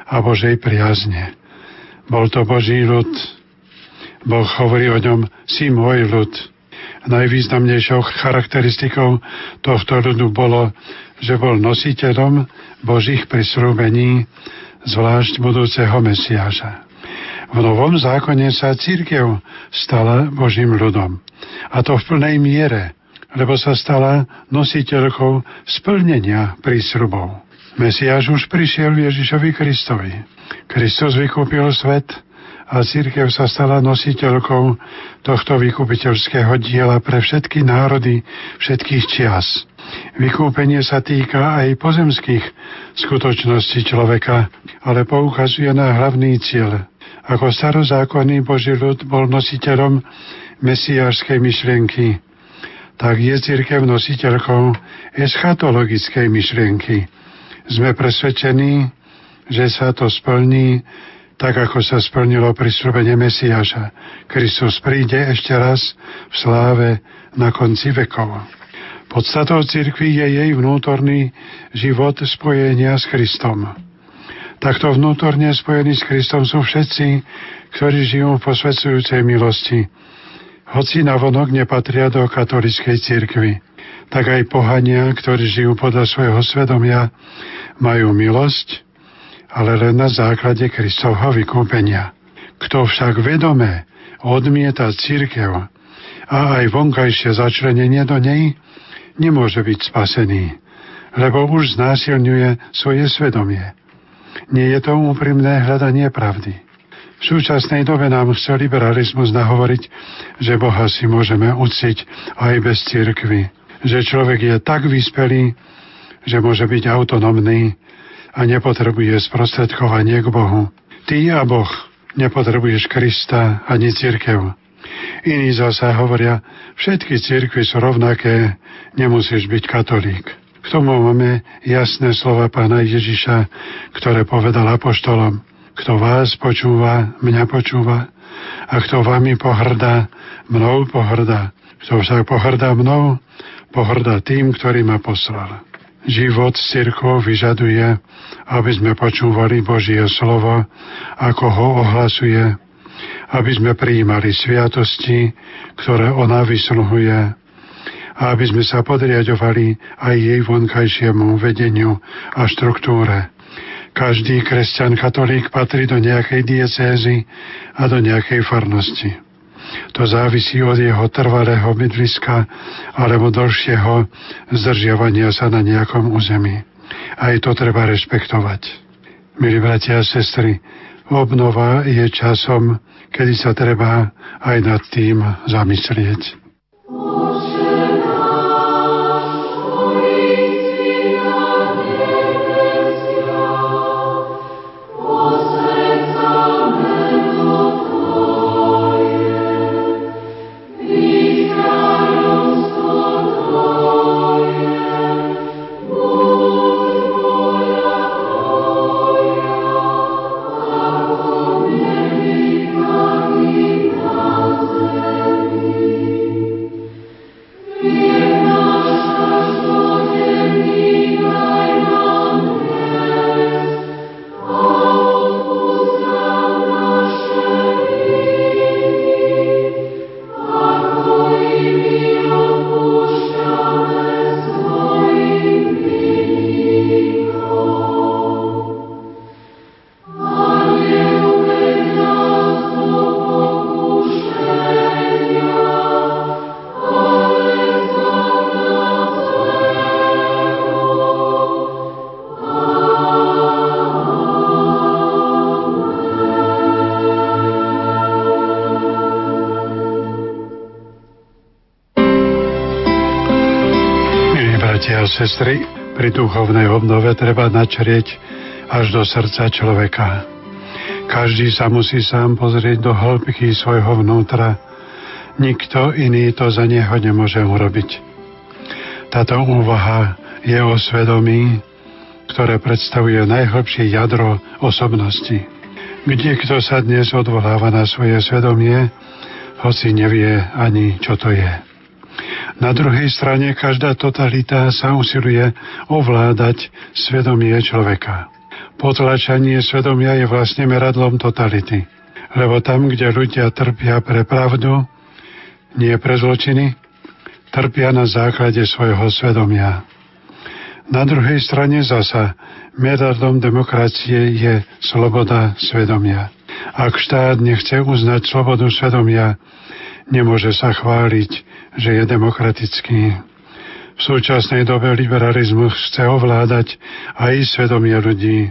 [SPEAKER 2] a Božej priazne. Bol to Boží ľud. Boh hovorí o ňom, si môj ľud. Najvýznamnejšou charakteristikou tohto ľudu bolo, že bol nositeľom Božích prisľúbení, zvlášť budúceho Mesiáša. V Novom zákone sa církev stala Božím ľudom. A to v plnej miere, lebo sa stala nositeľkou splnenia prísľubov. Mesiáš už prišiel Ježišovi Kristovi. Kristus vykúpil svet a církev sa stala nositeľkou tohto vykupiteľského diela pre všetky národy všetkých čias. Vykúpenie sa týka aj pozemských skutočností človeka, ale poukazuje na hlavný cieľ. Ako starozákonný Boží ľud bol nositeľom mesiášskej myšlienky, tak je církev nositeľkou eschatologickej myšlienky. Sme presvedčení, že sa to splní tak, ako sa splnilo prisľúbenie Mesiáša. Kristus príde ešte raz v sláve na konci vekov. Podstatou cirkvi je jej vnútorný život spojenia s Kristom. Takto vnútorne spojení s Kristom sú všetci, ktorí žijú v posvedzujúcej milosti. Hoci navonok nepatria do katolickej cirkvi, tak aj pohania, ktorí žijú podľa svojho svedomia, majú milosť, ale len na základe Kristovho vykúpenia. Kto však vedome odmieta církev a aj vonkajšie začlenenie do nej, nemôže byť spasený, lebo už znásilňuje svoje svedomie. Nie je to úprimné hľadanie pravdy. V súčasnej dobe nám chce liberalizmus nahovoriť, že Boha si môžeme uciť aj bez církvy. Že človek je tak vyspelý, že môže byť autonomný a nepotrebuje sprostredkovanie k Bohu. Ty a Boh nepotrebuješ Krista ani církev. Iní zasa hovoria, všetky církvy sú rovnaké, nemusíš byť katolík. K tomu máme jasné slova pána Ježiša, ktoré povedal apoštolom. Kto vás počúva, mňa počúva, a kto vami pohrdá, mnou pohrdá. Kto však pohrdá mnou, pohrdá tým, ktorý ma poslal. Život s cirkvou vyžaduje, aby sme počúvali Božie slovo, ako ho ohlasuje, aby sme prijímali sviatosti, ktoré ona vysluhuje, a aby sme sa podriadovali aj jej vonkajšiemu vedeniu a štruktúre. Každý kresťan katolík patrí do nejakej diecézy a do nejakej farnosti. To závisí od jeho trvalého bydliska alebo dlhšieho zdržiavania sa na nejakom území. Aj to treba rešpektovať. Milí bratia a sestry, obnova je časom, kedy sa treba aj nad tým zamyslieť. Sestry, pri duchovnej obnove treba načrieť až do srdca človeka. Každý sa musí sám pozrieť do hĺbky svojho vnútra. Nikto iný to za neho nemôže urobiť. Táto úvaha je o svedomí, ktoré predstavuje najhlbšie jadro osobnosti. Kde kto sa dnes odvoláva na svoje svedomie, hoci nevie ani, čo to je. Na druhej strane každá totalita sa usiluje ovládať svedomie človeka. Potlačanie svedomia je vlastne meradlom totality. Lebo tam, kde ľudia trpia pre pravdu, nie pre zločiny, trpia na základe svojho svedomia. Na druhej strane zasa meradlom demokracie je sloboda svedomia. Ak štát nechce uznať slobodu svedomia, nemôže sa chváliť, že je demokratický. V súčasnej dobe liberalizmus chce ovládať aj svedomie ľudí.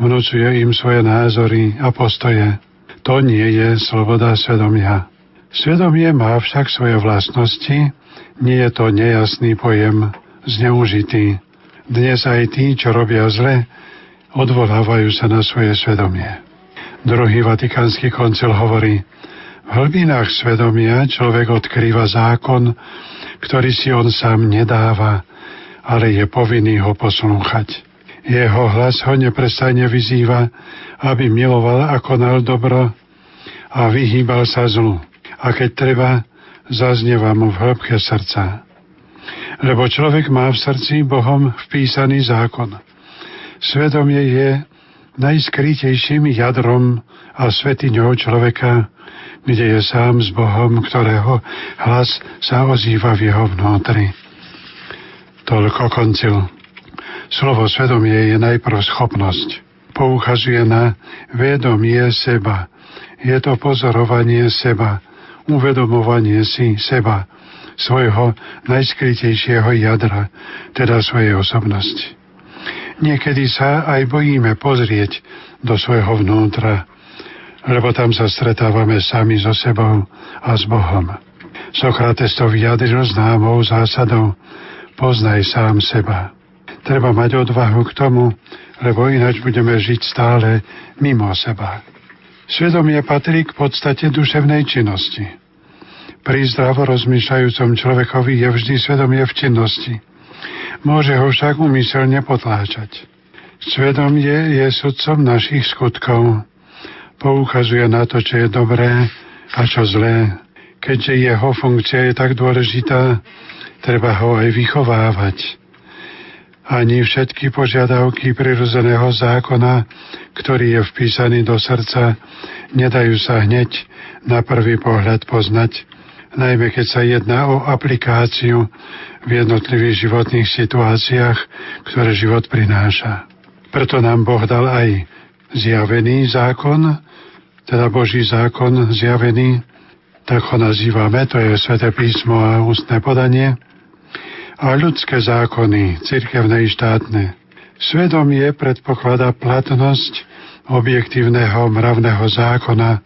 [SPEAKER 2] Vnúcuje im svoje názory a postoje. To nie je sloboda svedomia. Svedomie má však svoje vlastnosti, nie je to nejasný pojem, zneužitý. Dnes aj tí, čo robia zle, odvolávajú sa na svoje svedomie. Druhý vatikánsky koncil hovorí, hlbinách svedomia človek odkrýva zákon, ktorý si on sám nedáva, ale je povinný ho poslúchať. Jeho hlas ho neprestajne vyzýva, aby miloval a konal dobro a vyhýbal sa zlu. A keď treba, zaznieva mu v hĺbke srdca. Lebo človek má v srdci Bohom vpísaný zákon. Svedomie je najskrytejším jadrom a svetiňou človeka, kde je sám s Bohom, ktorého hlas sa ozýva v jeho vnútri. Toľko koncil. Slovo svedomie je najprv schopnosť. Poukazuje na vedomie seba. Je to pozorovanie seba, uvedomovanie si seba, svojho najskrytejšieho jadra, teda svojej osobnosti. Niekedy sa aj bojíme pozrieť do svojho vnútra, lebo tam sa stretávame sami so sebou a s Bohom. Sokrates to vyjadril známou zásadou poznaj sám seba. Treba mať odvahu k tomu, lebo ináč budeme žiť stále mimo seba. Svedomie patrí k podstate duševnej činnosti. Pri zdravo rozmýšľajúcom človekovi je vždy svedomie v činnosti. Môže ho však umyselne potláčať. Svedomie je sudcom našich skutkov. Poukazuje na to, čo je dobré a čo zlé. Keďže jeho funkcia je tak dôležitá, treba ho aj vychovávať. Ani všetky požiadavky prirodzeného zákona, ktorý je vpísaný do srdca, nedajú sa hneď na prvý pohľad poznať, najmä keď sa jedná o aplikáciu v jednotlivých životných situáciách, ktoré život prináša. Preto nám Boh dal aj zjavený zákon, teda Boží zákon zjavený, tak ho nazývame, to je Sveté písmo a ústne podanie, a ľudské zákony, cirkevné i štátne. Svedomie predpokladá platnosť objektívneho mravného zákona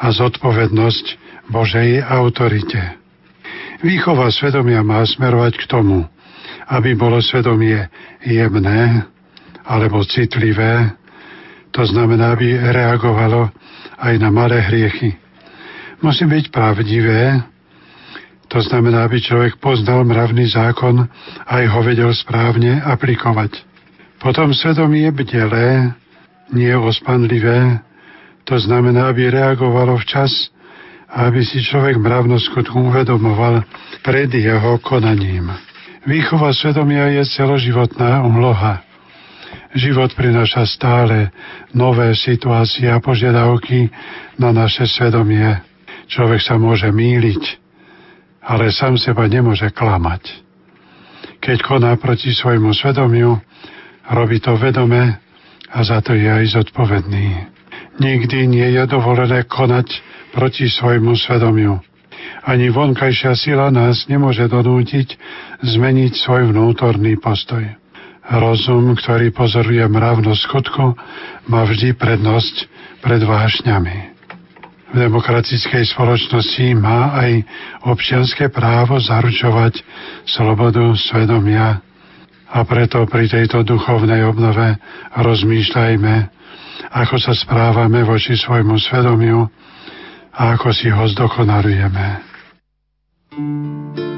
[SPEAKER 2] a zodpovednosť Božej autorite. Výchova svedomia má smerovať k tomu, aby bolo svedomie jemné, alebo citlivé, to znamená, aby reagovalo aj na malé hriechy. Musí byť pravdivé, to znamená, aby človek poznal mravný zákon a aj ho vedel správne aplikovať. Potom svedomie bdelé, nie ospanlivé, to znamená, aby reagovalo včas a aby si človek mravnosť skutku uvedomoval pred jeho konaním. Výchova svedomia je celoživotná umloha. Život prináša stále nové situácie a požiadavky na naše svedomie. Človek sa môže míliť, ale sám seba nemôže klamať. Keď koná proti svojmu svedomiu, robí to vedome a za to je aj zodpovedný. Nikdy nie je dovolené konať proti svojmu svedomiu. Ani vonkajšia sila nás nemôže donútiť zmeniť svoj vnútorný postoj. Rozum, ktorý pozoruje mravnosť skutku, má vždy prednosť pred vášňami. V demokratickej spoločnosti má aj občianské právo zaručovať slobodu svedomia a preto pri tejto duchovnej obnove rozmýšľajme, ako sa správame voči svojmu svedomiu a ako si ho zdokonalujeme. thank you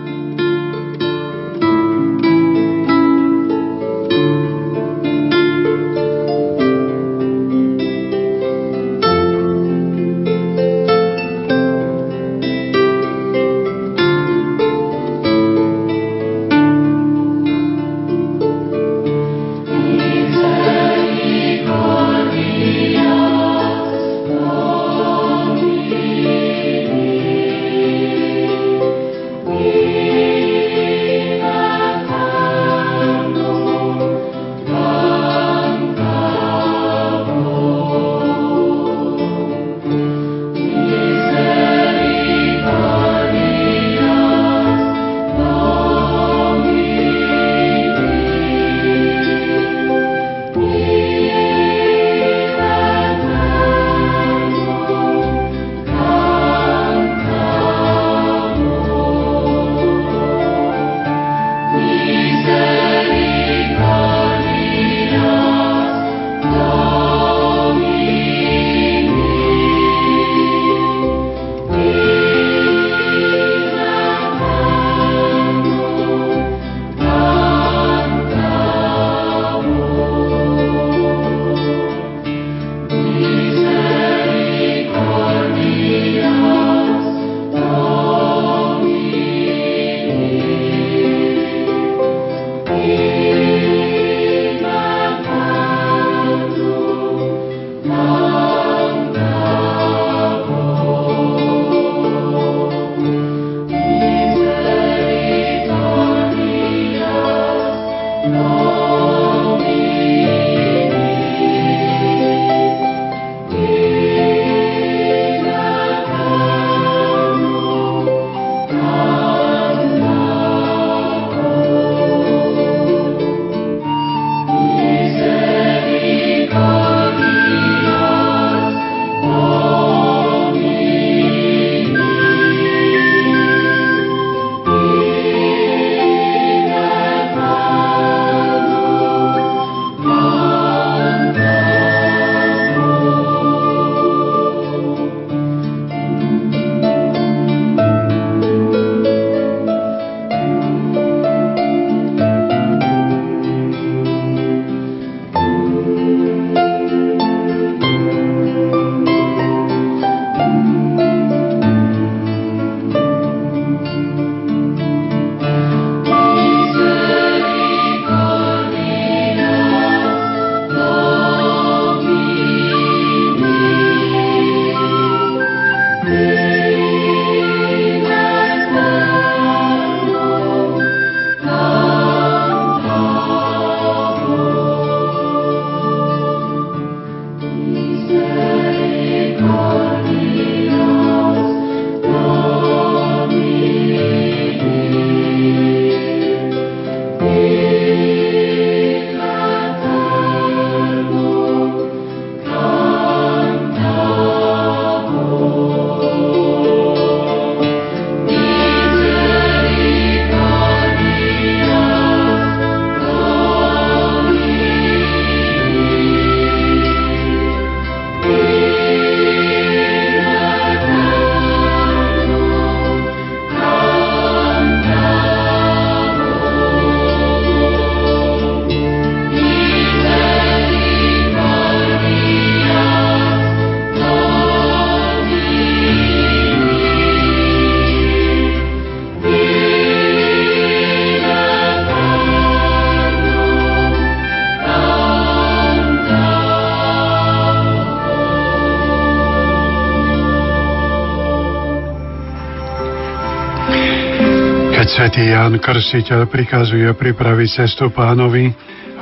[SPEAKER 2] Svetý Ján Krstiteľ prikazuje pripraviť cestu pánovi,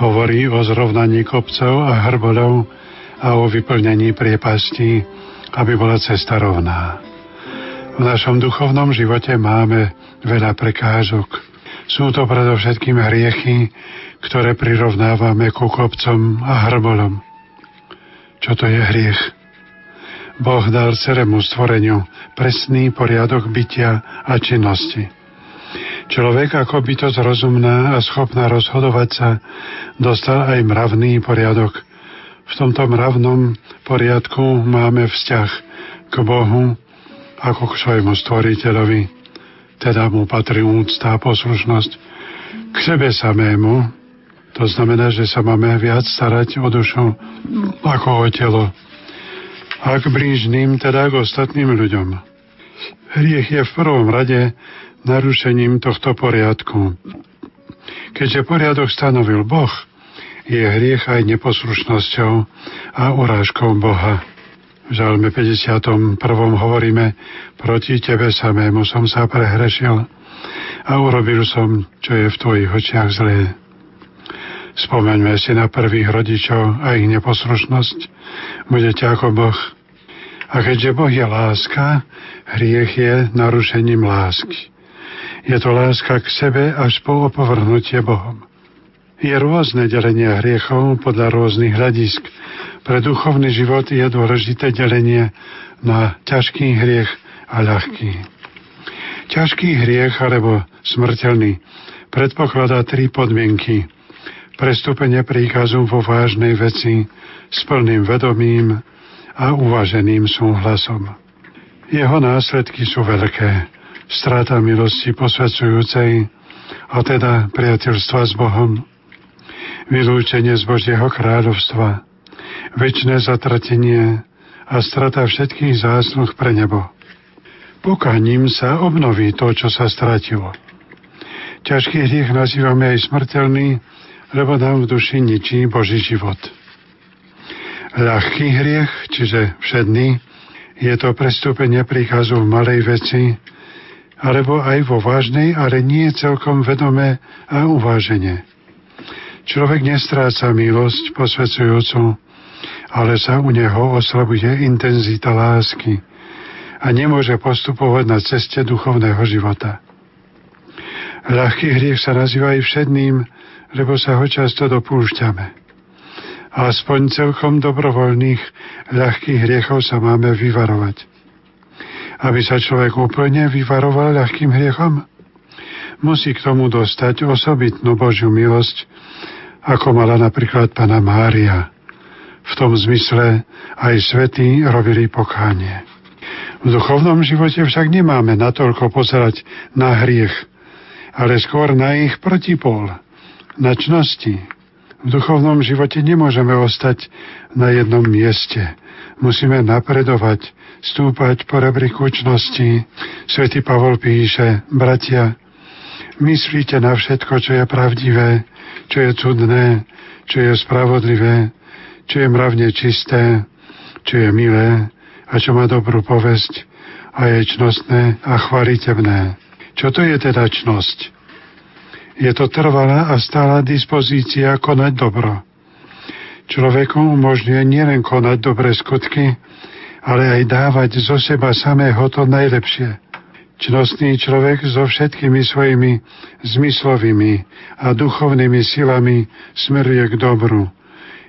[SPEAKER 2] hovorí o zrovnaní kopcov a hrbolov a o vyplnení priepastí, aby bola cesta rovná. V našom duchovnom živote máme veľa prekážok. Sú to predovšetkým hriechy, ktoré prirovnávame ku kopcom a hrbolom. Čo to je hriech? Boh dal celému stvoreniu presný poriadok bytia a činnosti. Človek ako bytosť rozumná a schopná rozhodovať sa dostal aj mravný poriadok. V tomto mravnom poriadku máme vzťah k Bohu ako k svojmu stvoriteľovi. Teda mu patrí úcta a poslušnosť k sebe samému. To znamená, že sa máme viac starať o dušu ako o telo. A k blížným, teda k ostatným ľuďom. Hriech je v prvom rade narušením tohto poriadku. Keďže poriadok stanovil Boh, je hriech aj neposlušnosťou a urážkou Boha. V žalme 51. hovoríme, proti tebe samému som sa prehrešil a urobil som, čo je v tvojich očiach zlé. Spomeňme si na prvých rodičov a ich neposlušnosť. Budete ako Boh. A keďže Boh je láska, hriech je narušením lásky. Je to láska k sebe až po opovrhnutie Bohom. Je rôzne delenie hriechov podľa rôznych hľadisk. Pre duchovný život je dôležité delenie na ťažký hriech a ľahký. Ťažký hriech alebo smrteľný predpokladá tri podmienky. Prestúpenie príkazu vo vážnej veci s plným vedomím a uvaženým súhlasom. Jeho následky sú veľké strata milosti posvedcujúcej, a teda priateľstva s Bohom, vylúčenie z Božieho kráľovstva, väčšie zatratenie a strata všetkých zásluh pre nebo. Pokaním sa obnoví to, čo sa stratilo. Ťažký hriech nazývame aj smrteľný, lebo nám v duši ničí Boží život. Ľahký hriech, čiže všedný, je to prestúpenie príkazu v malej veci, alebo aj vo vážnej, ale nie celkom vedomé a uváženie. Človek nestráca milosť posvedzujúcu, ale sa u neho oslabuje intenzita lásky a nemôže postupovať na ceste duchovného života. Ľahký hriech sa nazýva aj všedným, lebo sa ho často dopúšťame. Aspoň celkom dobrovoľných ľahkých hriechov sa máme vyvarovať aby sa človek úplne vyvaroval ľahkým hriechom? Musí k tomu dostať osobitnú Božiu milosť, ako mala napríklad Pana Mária. V tom zmysle aj svetí robili pokánie. V duchovnom živote však nemáme natoľko pozerať na hriech, ale skôr na ich protipol, na čnosti. V duchovnom živote nemôžeme ostať na jednom mieste. Musíme napredovať, stúpať po rebríku čnosti. Svetý Pavol píše, bratia, myslíte na všetko, čo je pravdivé, čo je cudné, čo je spravodlivé, čo je mravne čisté, čo je milé a čo má dobrú povesť a je čnostné a chvalitebné. Čo to je teda čnosť? Je to trvalá a stála dispozícia konať dobro. Človeku umožňuje nielen konať dobré skutky, ale aj dávať zo seba samého to najlepšie. Čnostný človek so všetkými svojimi zmyslovými a duchovnými silami smeruje k dobru.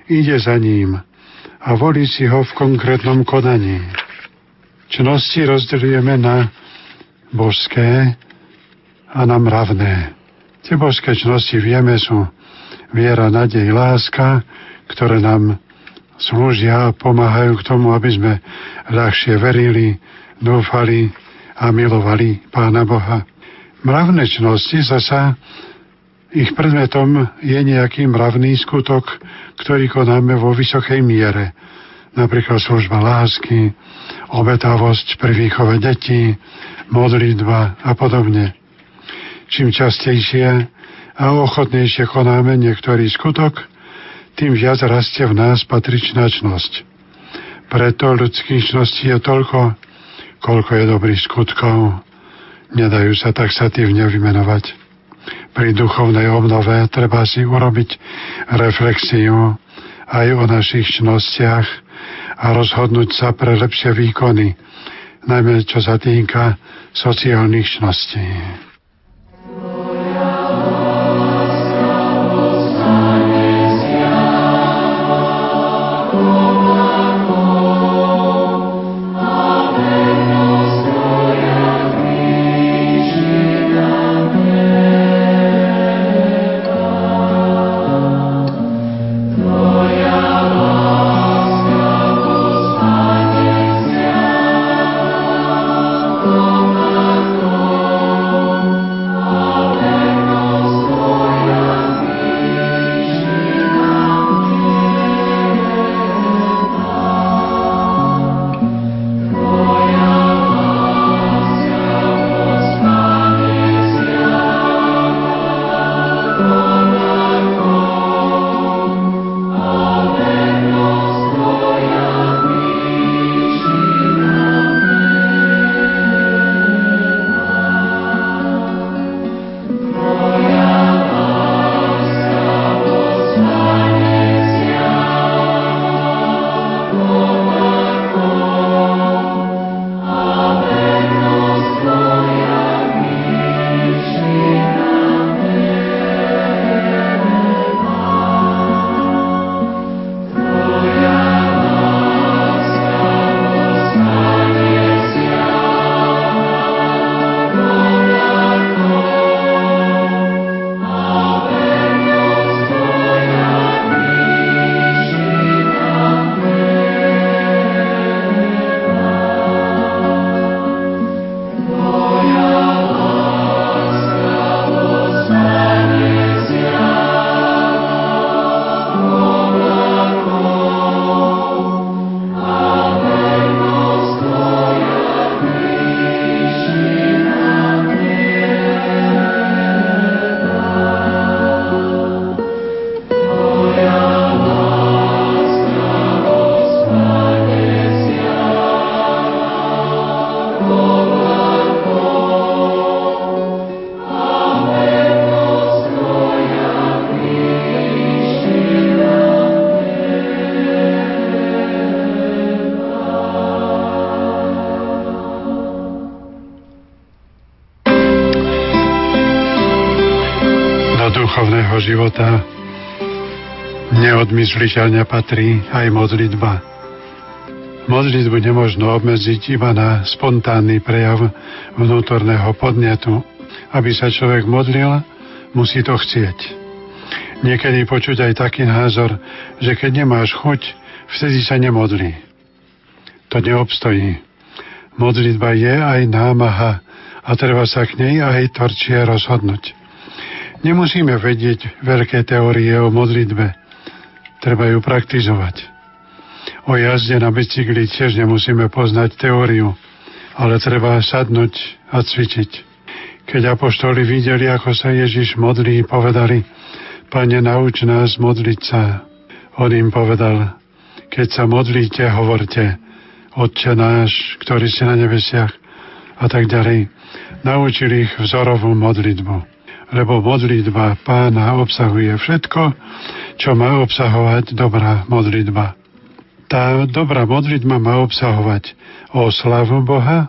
[SPEAKER 2] Ide za ním a volí si ho v konkrétnom konaní. Čnosti rozdeľujeme na božské a na mravné. Tie božské čnosti vieme sú viera, nadej, láska, ktoré nám slúžia a pomáhajú k tomu, aby sme ľahšie verili, dúfali a milovali Pána Boha. Mravné čnosti zasa ich predmetom je nejaký mravný skutok, ktorý konáme vo vysokej miere. Napríklad služba lásky, obetavosť pri výchove detí, modlitba a podobne. Čím častejšie a ochotnejšie konáme niektorý skutok, tým viac rastie v nás patričná čnosť. Preto ľudských čností je toľko, koľko je dobrých skutkov. Nedajú sa taxatívne vymenovať. Pri duchovnej obnove treba si urobiť reflexiu aj o našich čnostiach a rozhodnúť sa pre lepšie výkony, najmä čo sa týka sociálnych čností. Neodmysliteľne patrí aj modlitba. Modlitbu nemožno obmedziť iba na spontánny prejav vnútorného podnetu. Aby sa človek modlil, musí to chcieť. Niekedy počuť aj taký názor, že keď nemáš chuť, vtedy sa nemodlí. To neobstojí. Modlitba je aj námaha a treba sa k nej aj torčie rozhodnúť. Nemusíme vedieť veľké teórie o modlitbe. Treba ju praktizovať. O jazde na bicykli tiež nemusíme poznať teóriu, ale treba sadnúť a cvičiť. Keď apoštoli videli, ako sa Ježiš modlí, povedali, Pane, nauč nás modliť sa. On im povedal, keď sa modlíte, hovorte, Otče náš, ktorý si na nebesiach, a tak ďalej. Naučili ich vzorovú modlitbu lebo modlitba pána obsahuje všetko, čo má obsahovať dobrá modlitba. Tá dobrá modlitba má obsahovať oslavu Boha,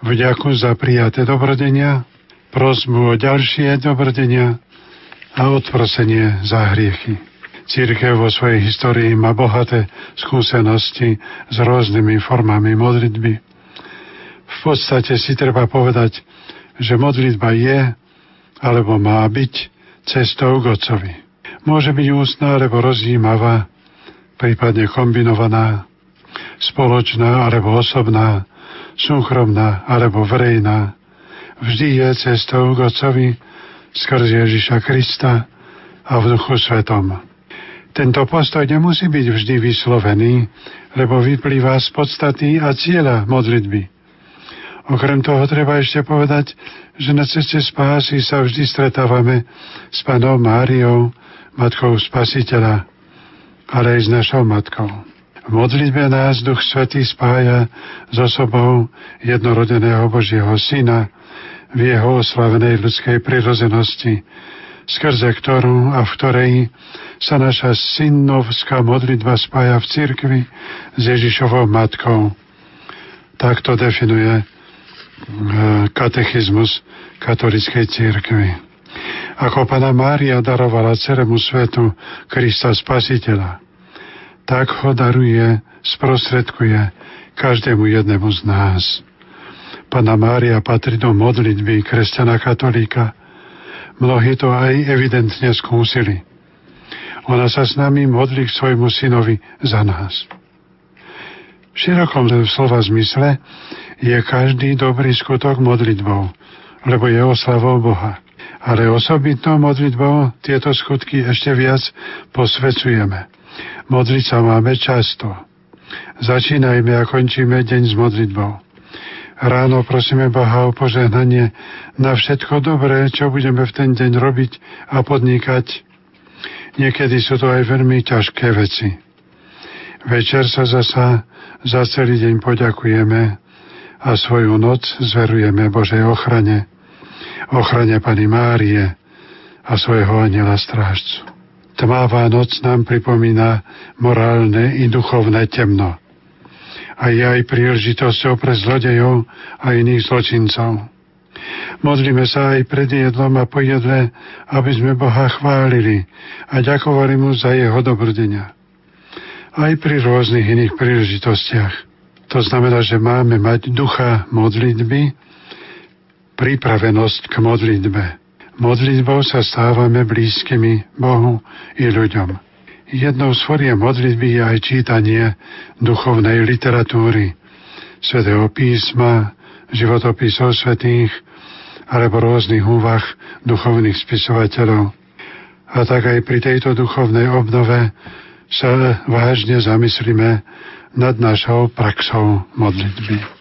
[SPEAKER 2] vďaku za prijaté dobrodenia, prosbu o ďalšie dobrodenia a odprosenie za hriechy. Církev vo svojej histórii má bohaté skúsenosti s rôznymi formami modlitby. V podstate si treba povedať, že modlitba je alebo má byť cestou k Otcovi. Môže byť ústná alebo rozjímavá, prípadne kombinovaná, spoločná alebo osobná, súkromná alebo verejná. Vždy je cestou k Otcovi skrz Ježiša Krista a v Duchu Svetom. Tento postoj nemusí byť vždy vyslovený, lebo vyplýva z podstaty a cieľa modlitby. Okrem toho treba ešte povedať, že na ceste spásy sa vždy stretávame s Panou Máriou, Matkou Spasiteľa, ale aj s našou Matkou. V modlitbe nás Duch Svetý spája s osobou jednorodeného Božieho Syna v jeho oslavenej ľudskej prirozenosti, skrze ktorú a v ktorej sa naša synovská modlitba spája v cirkvi s Ježišovou matkou. Tak to definuje e, katechizmus katolickej církvy. Ako Pana Mária darovala celému svetu Krista Spasiteľa, tak ho daruje, sprostredkuje každému jednému z nás. Pana Mária patrí do modlitby kresťana katolíka, Mnohí to aj evidentne skúsili. Ona sa s nami modlí k svojmu synovi za nás. V širokom slova zmysle je každý dobrý skutok modlitbou, lebo je oslavou Boha. Ale osobitnou modlitbou tieto skutky ešte viac posvecujeme. Modliť sa máme často. Začínajme a končíme deň s modlitbou. Ráno prosíme Boha o požehnanie na všetko dobré, čo budeme v ten deň robiť a podnikať. Niekedy sú to aj veľmi ťažké veci. Večer sa zasa za celý deň poďakujeme a svoju noc zverujeme Božej ochrane, ochrane Pani Márie a svojho aniela strážcu. Tmavá noc nám pripomína morálne i duchovné temno a je aj príležitosťou pre zlodejov a iných zločincov. Modlíme sa aj pred jedlom a po jedle, aby sme Boha chválili a ďakovali Mu za Jeho dobrodenia. Aj pri rôznych iných príležitostiach. To znamená, že máme mať ducha modlitby, pripravenosť k modlitbe. Modlitbou sa stávame blízkymi Bohu i ľuďom. Jednou z foriem modlitby je aj čítanie duchovnej literatúry, svetého písma, životopisov svetých alebo rôznych úvah duchovných spisovateľov. A tak aj pri tejto duchovnej obnove sa vážne zamyslíme nad našou praxou modlitby.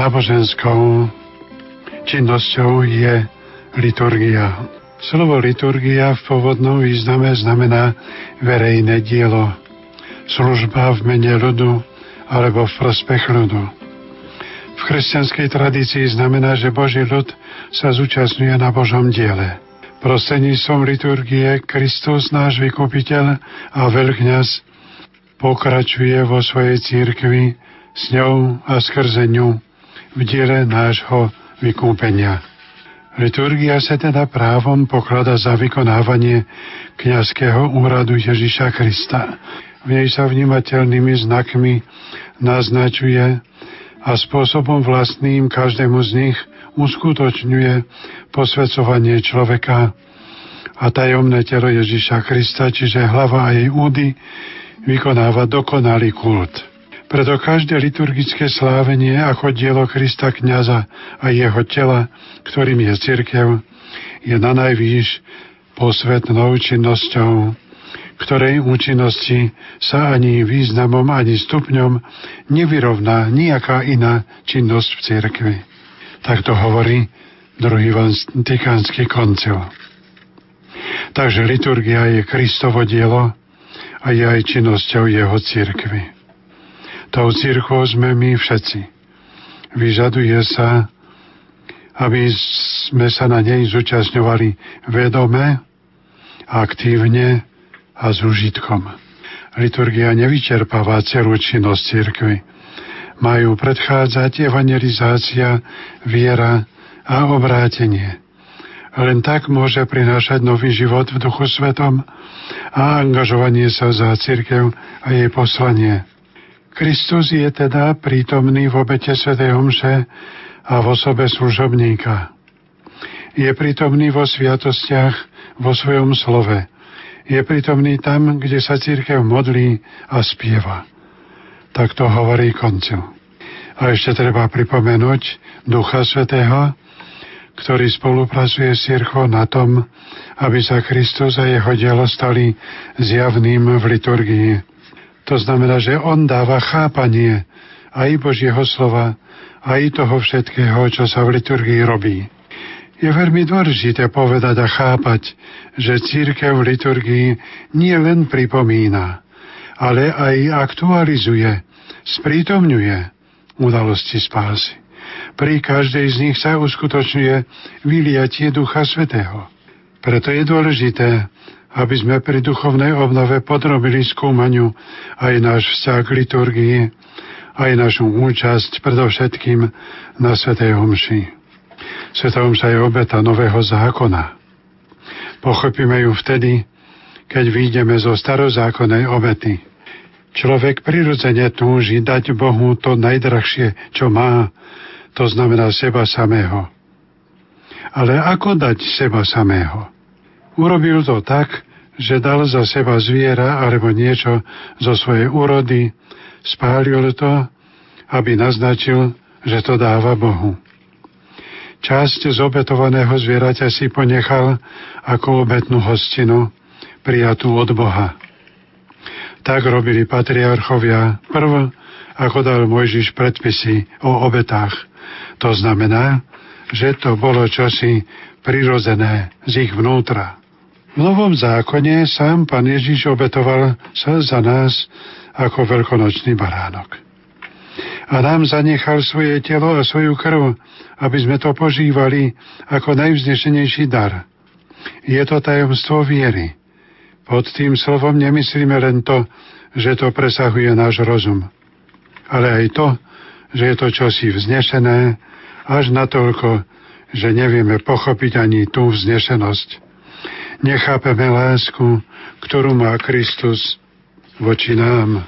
[SPEAKER 2] Náboženskou činnosťou je liturgia. Slovo liturgia v pôvodnom význame znamená verejné dielo, služba v mene ľudu alebo v prospech ľudu. V kresťanskej tradícii znamená, že Boží ľud sa zúčastňuje na Božom diele. Prostredníctvom liturgie Kristus, náš vykupiteľ a veľkňaz, pokračuje vo svojej církvi s ňou a skrze ňu v diele nášho vykúpenia. Liturgia sa teda právom poklada za vykonávanie kňazského úradu Ježiša Krista. V nej sa vnímateľnými znakmi naznačuje a spôsobom vlastným každému z nich uskutočňuje posvedcovanie človeka a tajomné telo Ježiša Krista, čiže hlava a jej údy, vykonáva dokonalý kult. Preto každé liturgické slávenie ako dielo Krista kniaza a jeho tela, ktorým je cirkev, je na najvýš posvetnou činnosťou, ktorej účinnosti sa ani významom, ani stupňom nevyrovná nejaká iná činnosť v cirkvi. Tak to hovorí druhý Vatikánsky koncil. Takže liturgia je Kristovo dielo a je aj činnosťou jeho církvy. Tou církvou sme my všetci. Vyžaduje sa, aby sme sa na nej zúčastňovali vedome, aktívne a s užitkom. Liturgia nevyčerpáva celú činnosť církvy. Majú predchádzať evangelizácia, viera a obrátenie. Len tak môže prinášať nový život v duchu svetom a angažovanie sa za církev a jej poslanie. Kristus je teda prítomný v obete Sv. Omše a v osobe služobníka. Je prítomný vo sviatostiach, vo svojom slove. Je prítomný tam, kde sa církev modlí a spieva. Tak to hovorí koncil. A ešte treba pripomenúť Ducha Svetého, ktorý spolupracuje s Círchou na tom, aby sa Kristus a jeho dielo stali zjavným v liturgii. To znamená, že on dáva chápanie aj Božieho slova, aj toho všetkého, čo sa v liturgii robí. Je veľmi dôležité povedať a chápať, že církev v liturgii nie len pripomína, ale aj aktualizuje, sprítomňuje udalosti spásy. Pri každej z nich sa uskutočňuje vyliatie Ducha Svetého. Preto je dôležité, aby sme pri duchovnej obnove podrobili skúmaniu aj náš vzťah k liturgii, aj našu účasť predovšetkým na Svetej Homši. Sveta Homša je obeta nového zákona. Pochopíme ju vtedy, keď výjdeme zo starozákonnej obety. Človek prirodzene túži dať Bohu to najdrahšie, čo má, to znamená seba samého. Ale ako dať seba samého? Urobil to tak, že dal za seba zviera alebo niečo zo svojej úrody, spálil to, aby naznačil, že to dáva Bohu. Časť z obetovaného zvieraťa si ponechal ako obetnú hostinu, prijatú od Boha. Tak robili patriarchovia prv, ako dal Mojžiš predpisy o obetách. To znamená, že to bolo čosi prirodzené z ich vnútra. V Novom zákone sám pán Ježiš obetoval sa za nás ako veľkonočný baránok. A nám zanechal svoje telo a svoju krv, aby sme to požívali ako najvznešenejší dar. Je to tajomstvo viery. Pod tým slovom nemyslíme len to, že to presahuje náš rozum, ale aj to, že je to čosi vznešené, až natoľko, že nevieme pochopiť ani tú vznešenosť. Nechápeme lásku, ktorú má Kristus voči nám,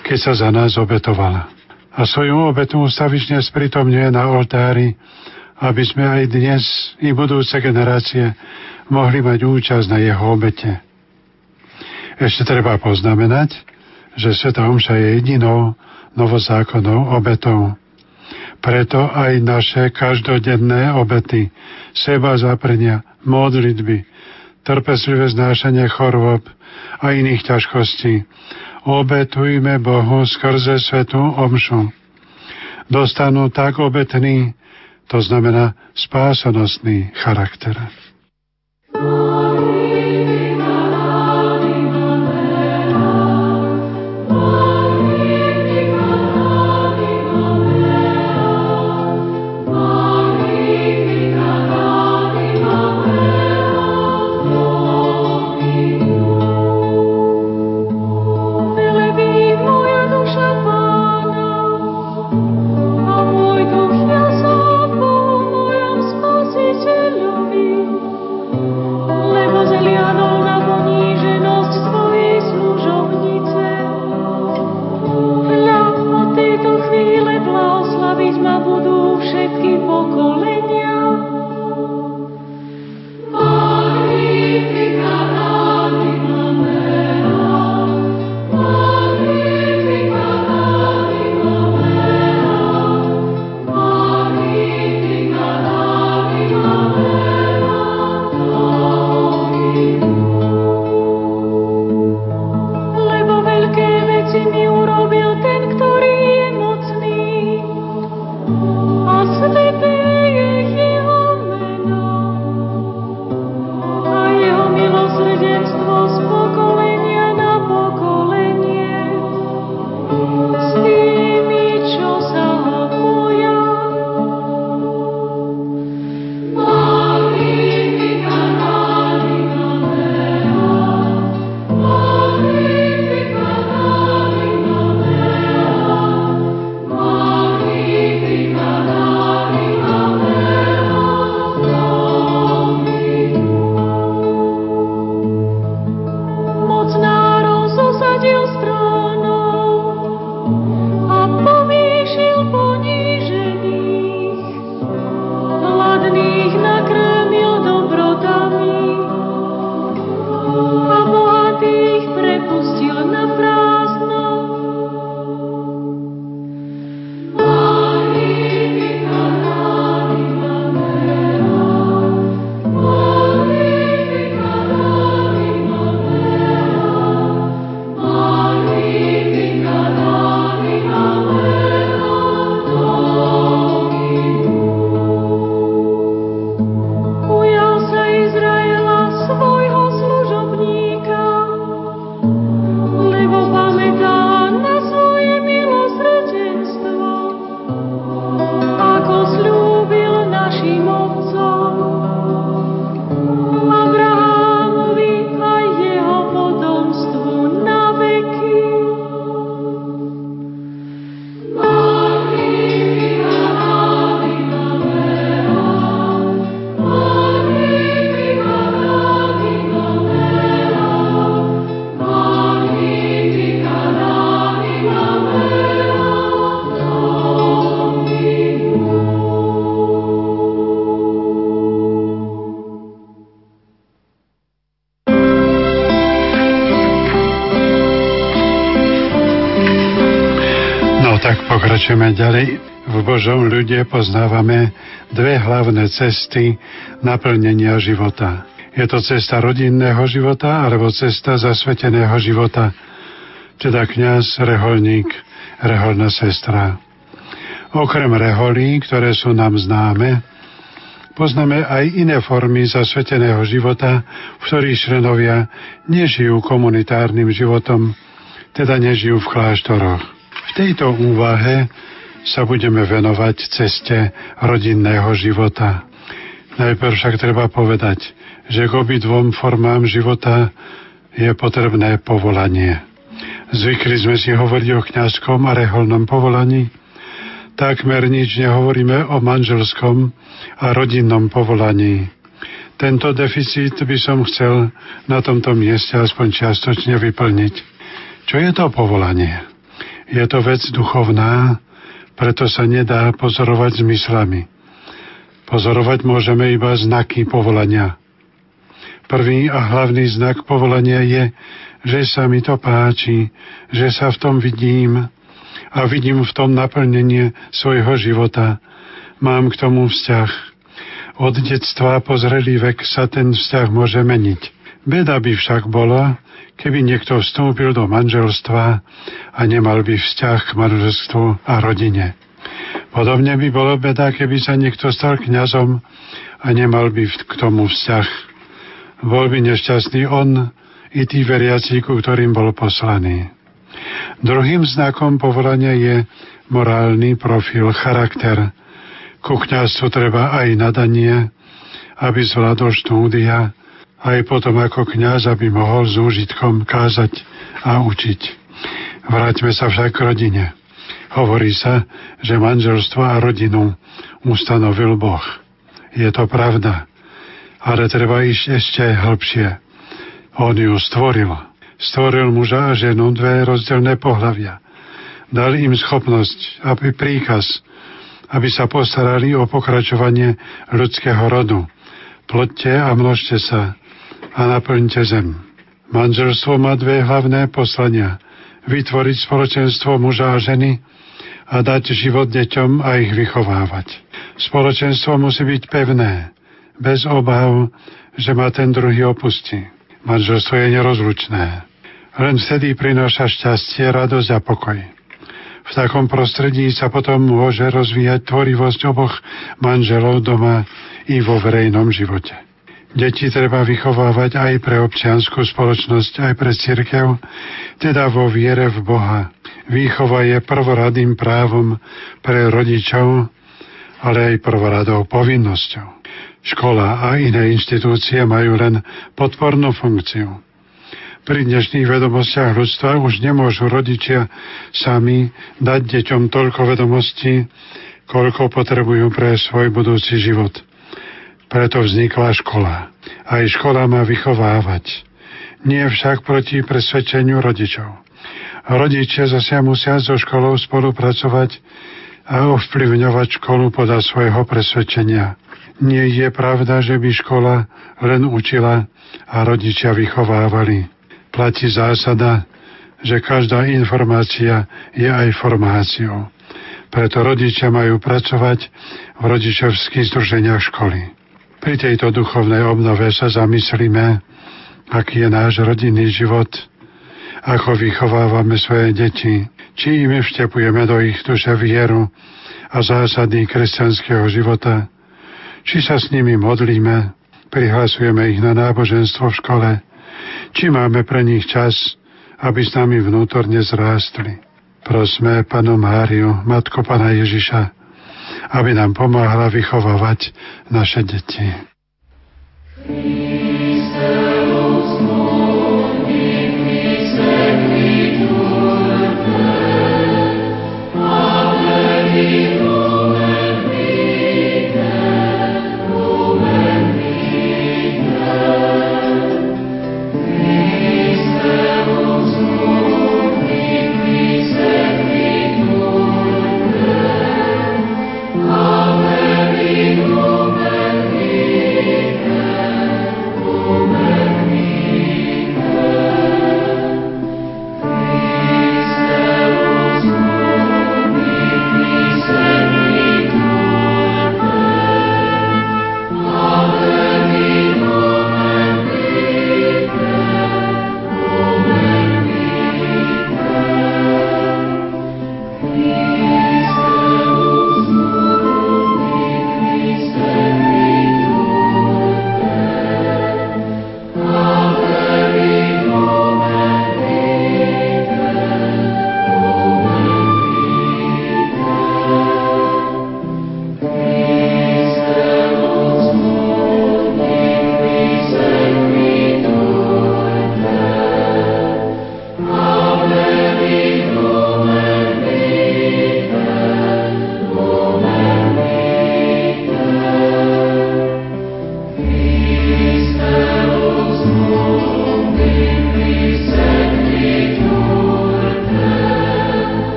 [SPEAKER 2] keď sa za nás obetovala. A svoju obetu ustavične spritomňuje na oltári, aby sme aj dnes i budúce generácie mohli mať účasť na jeho obete. Ešte treba poznamenať, že Sveta Omša je jedinou novozákonnou obetou. Preto aj naše každodenné obety, seba zaprenia, modlitby, trpezlivé znášanie chorôb a iných ťažkostí obetujme Bohu skrze svetú omšu.
[SPEAKER 5] dostanú tak obetný, to znamená spásanostný charakter. Tak pokračujeme ďalej. V Božom ľude poznávame dve hlavné cesty naplnenia života. Je to cesta rodinného života alebo cesta zasveteného života, teda kňaz, reholník, reholná sestra. Okrem reholí, ktoré sú nám známe, poznáme aj iné formy zasveteného života, v ktorých členovia nežijú komunitárnym životom, teda nežijú v kláštoroch. V tejto úvahe sa budeme venovať ceste rodinného života. Najprv však treba povedať, že k obidvom formám života je potrebné povolanie. Zvykli sme si hovoriť o kňazskom a reholnom povolaní. Takmer nič nehovoríme o manželskom a rodinnom povolaní. Tento deficit by som chcel na tomto mieste aspoň čiastočne vyplniť. Čo je to povolanie? Je to vec duchovná, preto sa nedá pozorovať zmyslami. Pozorovať môžeme iba znaky povolania. Prvý a hlavný znak povolania je, že sa mi to páči, že sa v tom vidím a vidím v tom naplnenie svojho života. Mám k tomu vzťah. Od detstva po zrelý vek sa ten vzťah môže meniť. Beda by však bola, keby niekto vstúpil do manželstva a nemal by vzťah k manželstvu a rodine.
[SPEAKER 2] Podobne by bolo beda, keby sa niekto stal kňazom a nemal by k tomu vzťah. Bol by nešťastný on i tí veriaci, ku ktorým bol poslaný. Druhým znakom povolania je morálny profil, charakter. Ku kňazstvu treba aj nadanie, aby zvládol štúdia, aj potom ako kňaz, aby mohol s úžitkom kázať a učiť. Vráťme sa však k rodine. Hovorí sa, že manželstvo a rodinu ustanovil Boh. Je to pravda, ale treba ísť ešte hĺbšie. On ju stvoril. Stvoril muža a ženu dve rozdielne pohľavia. Dal im schopnosť, aby príkaz, aby sa postarali o pokračovanie ľudského rodu. Plotte a množte sa a naplňte zem. Manželstvo má dve hlavné poslania. Vytvoriť spoločenstvo muža a ženy a dať život deťom a ich vychovávať. Spoločenstvo musí byť pevné, bez obav, že ma ten druhý opustí. Manželstvo je nerozlučné. Len vtedy prináša šťastie, radosť a pokoj. V takom prostredí sa potom môže rozvíjať tvorivosť oboch manželov doma i vo verejnom živote. Deti treba vychovávať aj pre občianskú spoločnosť, aj pre cirkev, teda vo viere v Boha. Výchova je prvoradým právom pre rodičov, ale aj prvoradou povinnosťou. Škola a iné inštitúcie majú len podpornú funkciu. Pri dnešných vedomostiach ľudstva už nemôžu rodičia sami dať deťom toľko vedomostí, koľko potrebujú pre svoj budúci život – preto vznikla škola. Aj škola má vychovávať. Nie však proti presvedčeniu rodičov. Rodičia zase musia so školou spolupracovať a ovplyvňovať školu podľa svojho presvedčenia. Nie je pravda, že by škola len učila a rodičia vychovávali. Platí zásada, že každá informácia je aj formáciou. Preto rodičia majú pracovať v rodičovských združeniach školy. Pri tejto duchovnej obnove sa zamyslíme, aký je náš rodinný život, ako vychovávame svoje deti, či im vštepujeme do ich duše vieru a zásady kresťanského života, či sa s nimi modlíme, prihlasujeme ich na náboženstvo v škole, či máme pre nich čas, aby s nami vnútorne zrástli. Prosme Panu Máriu, Matko Pana Ježiša, aby nám pomáhala vychovávať naše deti. žijeme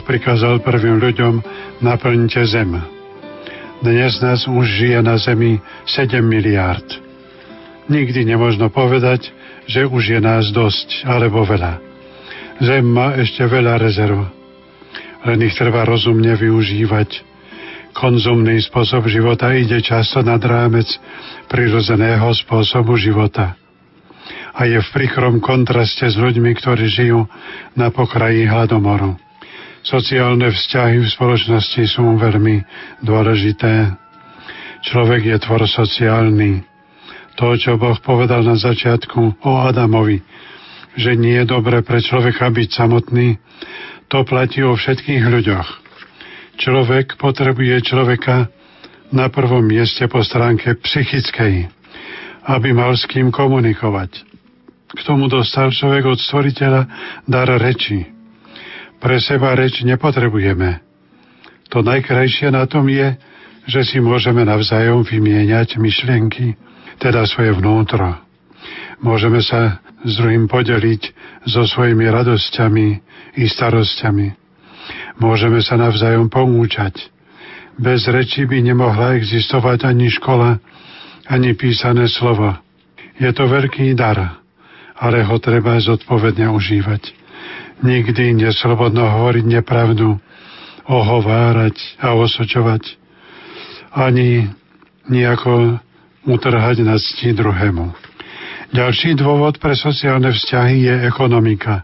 [SPEAKER 2] Boh prikázal prvým ľuďom naplňte zem. Dnes nás už žije na zemi 7 miliárd. Nikdy nemožno povedať, že už je nás dosť alebo veľa. Zem má ešte veľa rezerv. Len ich treba rozumne využívať. Konzumný spôsob života ide často nad rámec prirodzeného spôsobu života a je v príkrom kontraste s ľuďmi, ktorí žijú na pokraji hladomoru. Sociálne vzťahy v spoločnosti sú veľmi dôležité. Človek je tvor sociálny. To, čo Boh povedal na začiatku o Adamovi, že nie je dobre pre človeka byť samotný, to platí o všetkých ľuďoch. Človek potrebuje človeka na prvom mieste po stránke psychickej, aby mal s kým komunikovať. K tomu dostal človek od stvoriteľa dar reči. Pre seba reč nepotrebujeme. To najkrajšie na tom je, že si môžeme navzájom vymieňať myšlienky, teda svoje vnútro. Môžeme sa s druhým podeliť so svojimi radosťami i starosťami. Môžeme sa navzájom pomúčať. Bez reči by nemohla existovať ani škola, ani písané slovo. Je to veľký dar ale ho treba zodpovedne užívať. Nikdy neslobodno hovoriť nepravdu, ohovárať a osočovať, ani nejako utrhať na cti druhému. Ďalší dôvod pre sociálne vzťahy je ekonomika.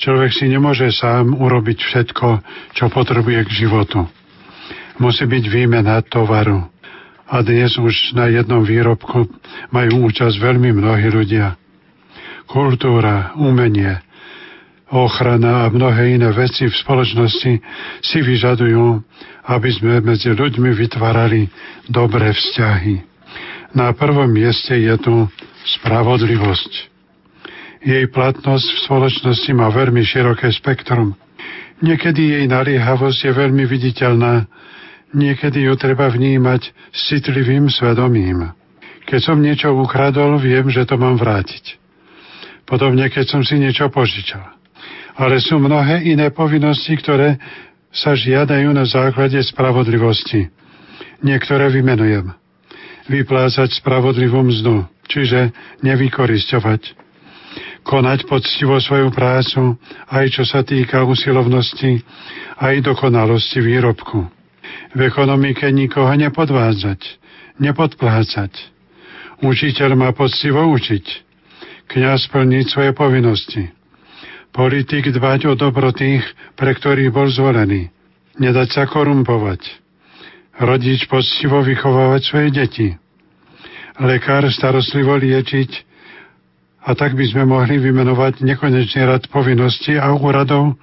[SPEAKER 2] Človek si nemôže sám urobiť všetko, čo potrebuje k životu. Musí byť výmena tovaru. A dnes už na jednom výrobku majú účasť veľmi mnohí ľudia kultúra, umenie, ochrana a mnohé iné veci v spoločnosti si vyžadujú, aby sme medzi ľuďmi vytvárali dobré vzťahy. Na prvom mieste je tu spravodlivosť. Jej platnosť v spoločnosti má veľmi široké spektrum. Niekedy jej naliehavosť je veľmi viditeľná, niekedy ju treba vnímať s citlivým svedomím. Keď som niečo ukradol, viem, že to mám vrátiť. Podobne, keď som si niečo požičal. Ale sú mnohé iné povinnosti, ktoré sa žiadajú na základe spravodlivosti. Niektoré vymenujem. Vyplácať spravodlivú mzdu, čiže nevykorisťovať. Konať poctivo svoju prácu, aj čo sa týka usilovnosti, aj dokonalosti výrobku. V ekonomike nikoho nepodvádzať, nepodplácať. Učiteľ má poctivo učiť kniaz plniť svoje povinnosti. Politik dbať o dobro tých, pre ktorých bol zvolený. Nedať sa korumpovať. Rodič poctivo vychovávať svoje deti. Lekár starostlivo liečiť a tak by sme mohli vymenovať nekonečný rad povinností a úradov,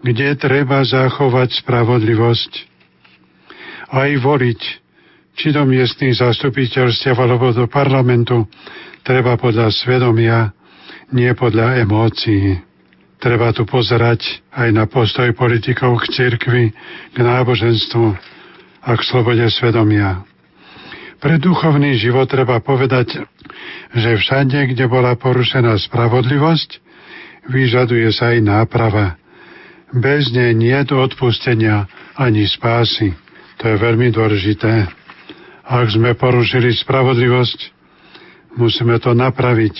[SPEAKER 2] kde treba zachovať spravodlivosť. Aj voliť, či do miestných zastupiteľstiev alebo do parlamentu, treba podľa svedomia, nie podľa emócií. Treba tu pozerať aj na postoj politikov k cirkvi, k náboženstvu a k slobode svedomia. Pre duchovný život treba povedať, že všade, kde bola porušená spravodlivosť, vyžaduje sa aj náprava. Bez nej nie je odpustenia ani spásy. To je veľmi dôležité. Ak sme porušili spravodlivosť, Musíme to napraviť,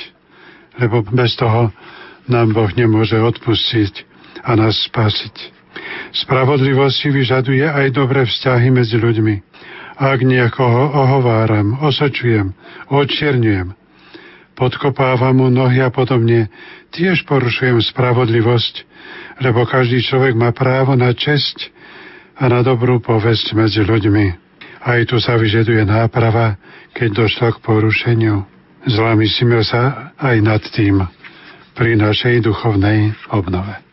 [SPEAKER 2] lebo bez toho nám Boh nemôže odpustiť a nás spasiť. Spravodlivosť si vyžaduje aj dobré vzťahy medzi ľuďmi. Ak niekoho ohováram, osočujem, odčierňujem, podkopávam mu nohy a podobne, tiež porušujem spravodlivosť, lebo každý človek má právo na česť a na dobrú povesť medzi ľuďmi. Aj tu sa vyžaduje náprava, keď došlo k porušeniu. Zlamyslíme sa aj nad tým pri našej duchovnej obnove.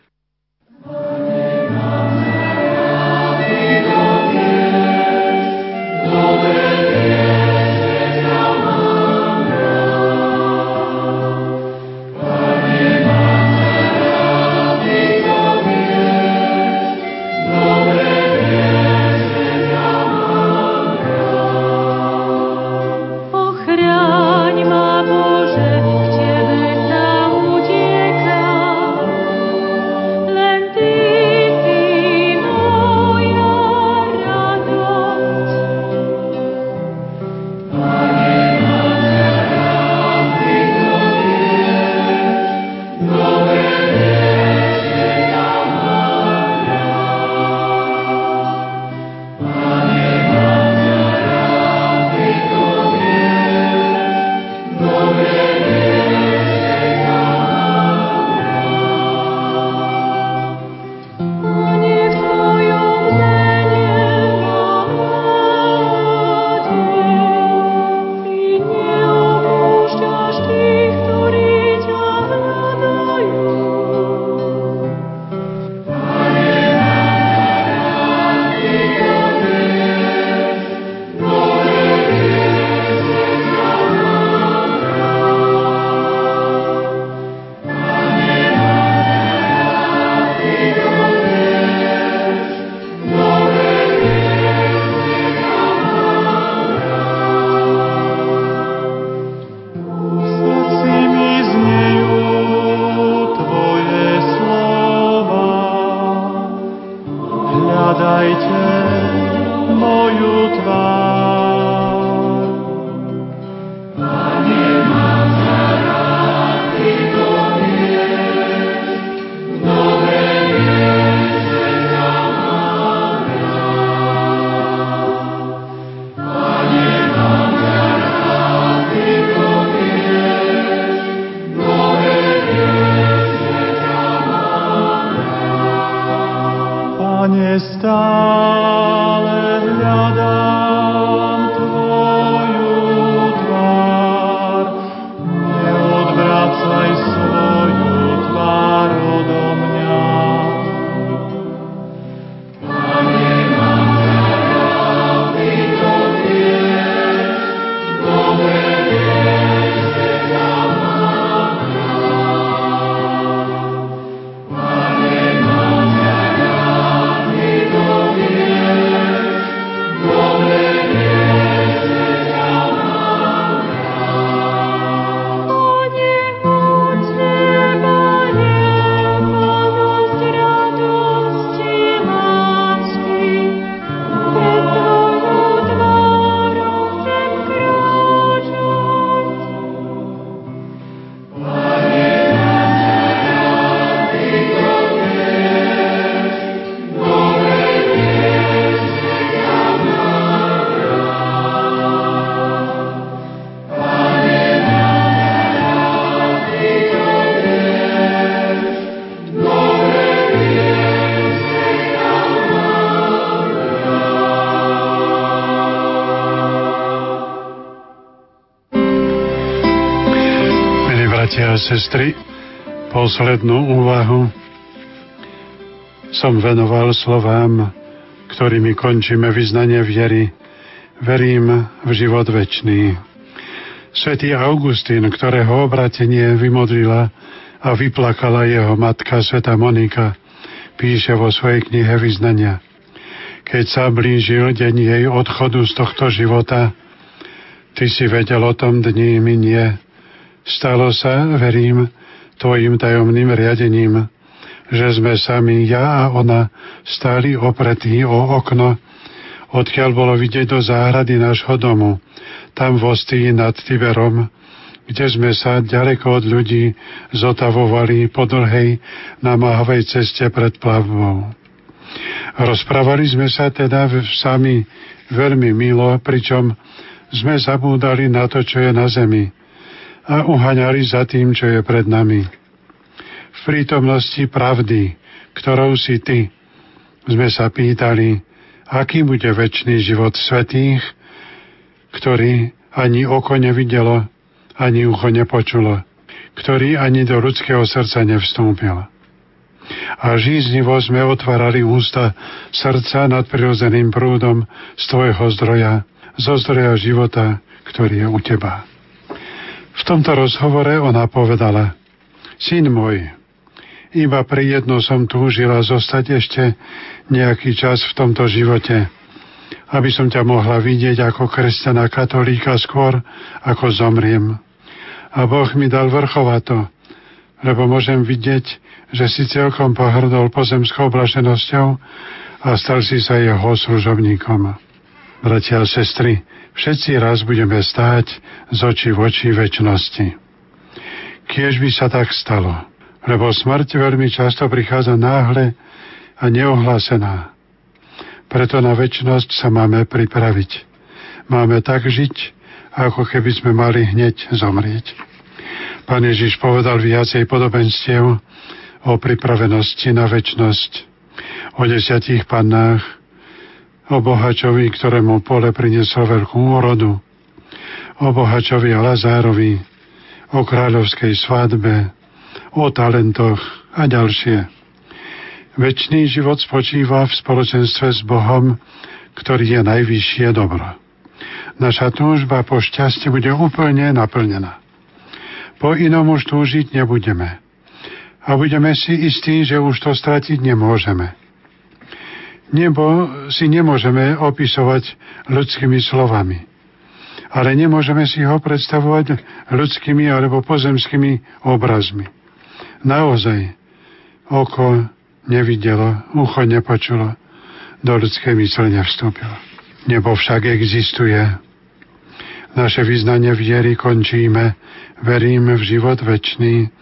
[SPEAKER 2] Sestry, poslednú úvahu som venoval slovám, ktorými končíme vyznanie viery. Verím v život večný. Svetý Augustín, ktorého obratenie vymodlila a vyplakala jeho matka Sveta Monika, píše vo svojej knihe vyznania. Keď sa blížil deň jej odchodu z tohto života, ty si vedel o tom dni minie, Stalo sa, verím, tvojim tajomným riadením, že sme sami, ja a ona, stáli opretí o okno, odkiaľ bolo vidieť do záhrady nášho domu, tam v Ostii nad Tiberom, kde sme sa ďaleko od ľudí zotavovali po dlhej, namáhavej ceste pred plavbou. Rozprávali sme sa teda sami veľmi milo, pričom sme zabúdali na to, čo je na zemi a uhaňali za tým, čo je pred nami. V prítomnosti pravdy, ktorou si ty, sme sa pýtali, aký bude väčší život svetých, ktorý ani oko nevidelo, ani ucho nepočulo, ktorý ani do ľudského srdca nevstúpil. A žíznivo sme otvárali ústa srdca nad prirodzeným prúdom z tvojho zdroja, zo zdroja života, ktorý je u teba. V tomto rozhovore ona povedala, Syn môj, iba pri jedno som túžila zostať ešte nejaký čas v tomto živote, aby som ťa mohla vidieť ako kresťana katolíka skôr, ako zomriem. A Boh mi dal vrchovato, lebo môžem vidieť, že si celkom pohrdol pozemskou blaženosťou a stal si sa jeho služobníkom. Bratia a sestry, všetci raz budeme stáť z očí v oči väčšnosti. Kiež by sa tak stalo, lebo smrť veľmi často prichádza náhle a neohlásená. Preto na väčšnosť sa máme pripraviť. Máme tak žiť, ako keby sme mali hneď zomrieť. Pán Ježiš povedal viacej podobenstiev o pripravenosti na väčnosť, o desiatich pannách, o bohačovi, ktorému pole prinieslo veľkú úrodu, o bohačovi a Lazárovi, o kráľovskej svadbe, o talentoch a ďalšie. Večný život spočíva v spoločenstve s Bohom, ktorý je najvyššie dobro. Naša túžba po šťastie bude úplne naplnená. Po inom už túžiť nebudeme. A budeme si istí, že už to stratiť nemôžeme. Nebo si nemôžeme opisovať ľudskými slovami. Ale nemôžeme si ho predstavovať ľudskými alebo pozemskými obrazmi. Naozaj, oko nevidelo, ucho nepočulo, do ľudskej mysle nevstúpilo. Nebo však existuje. Naše vyznanie viery končíme, verím v život večný,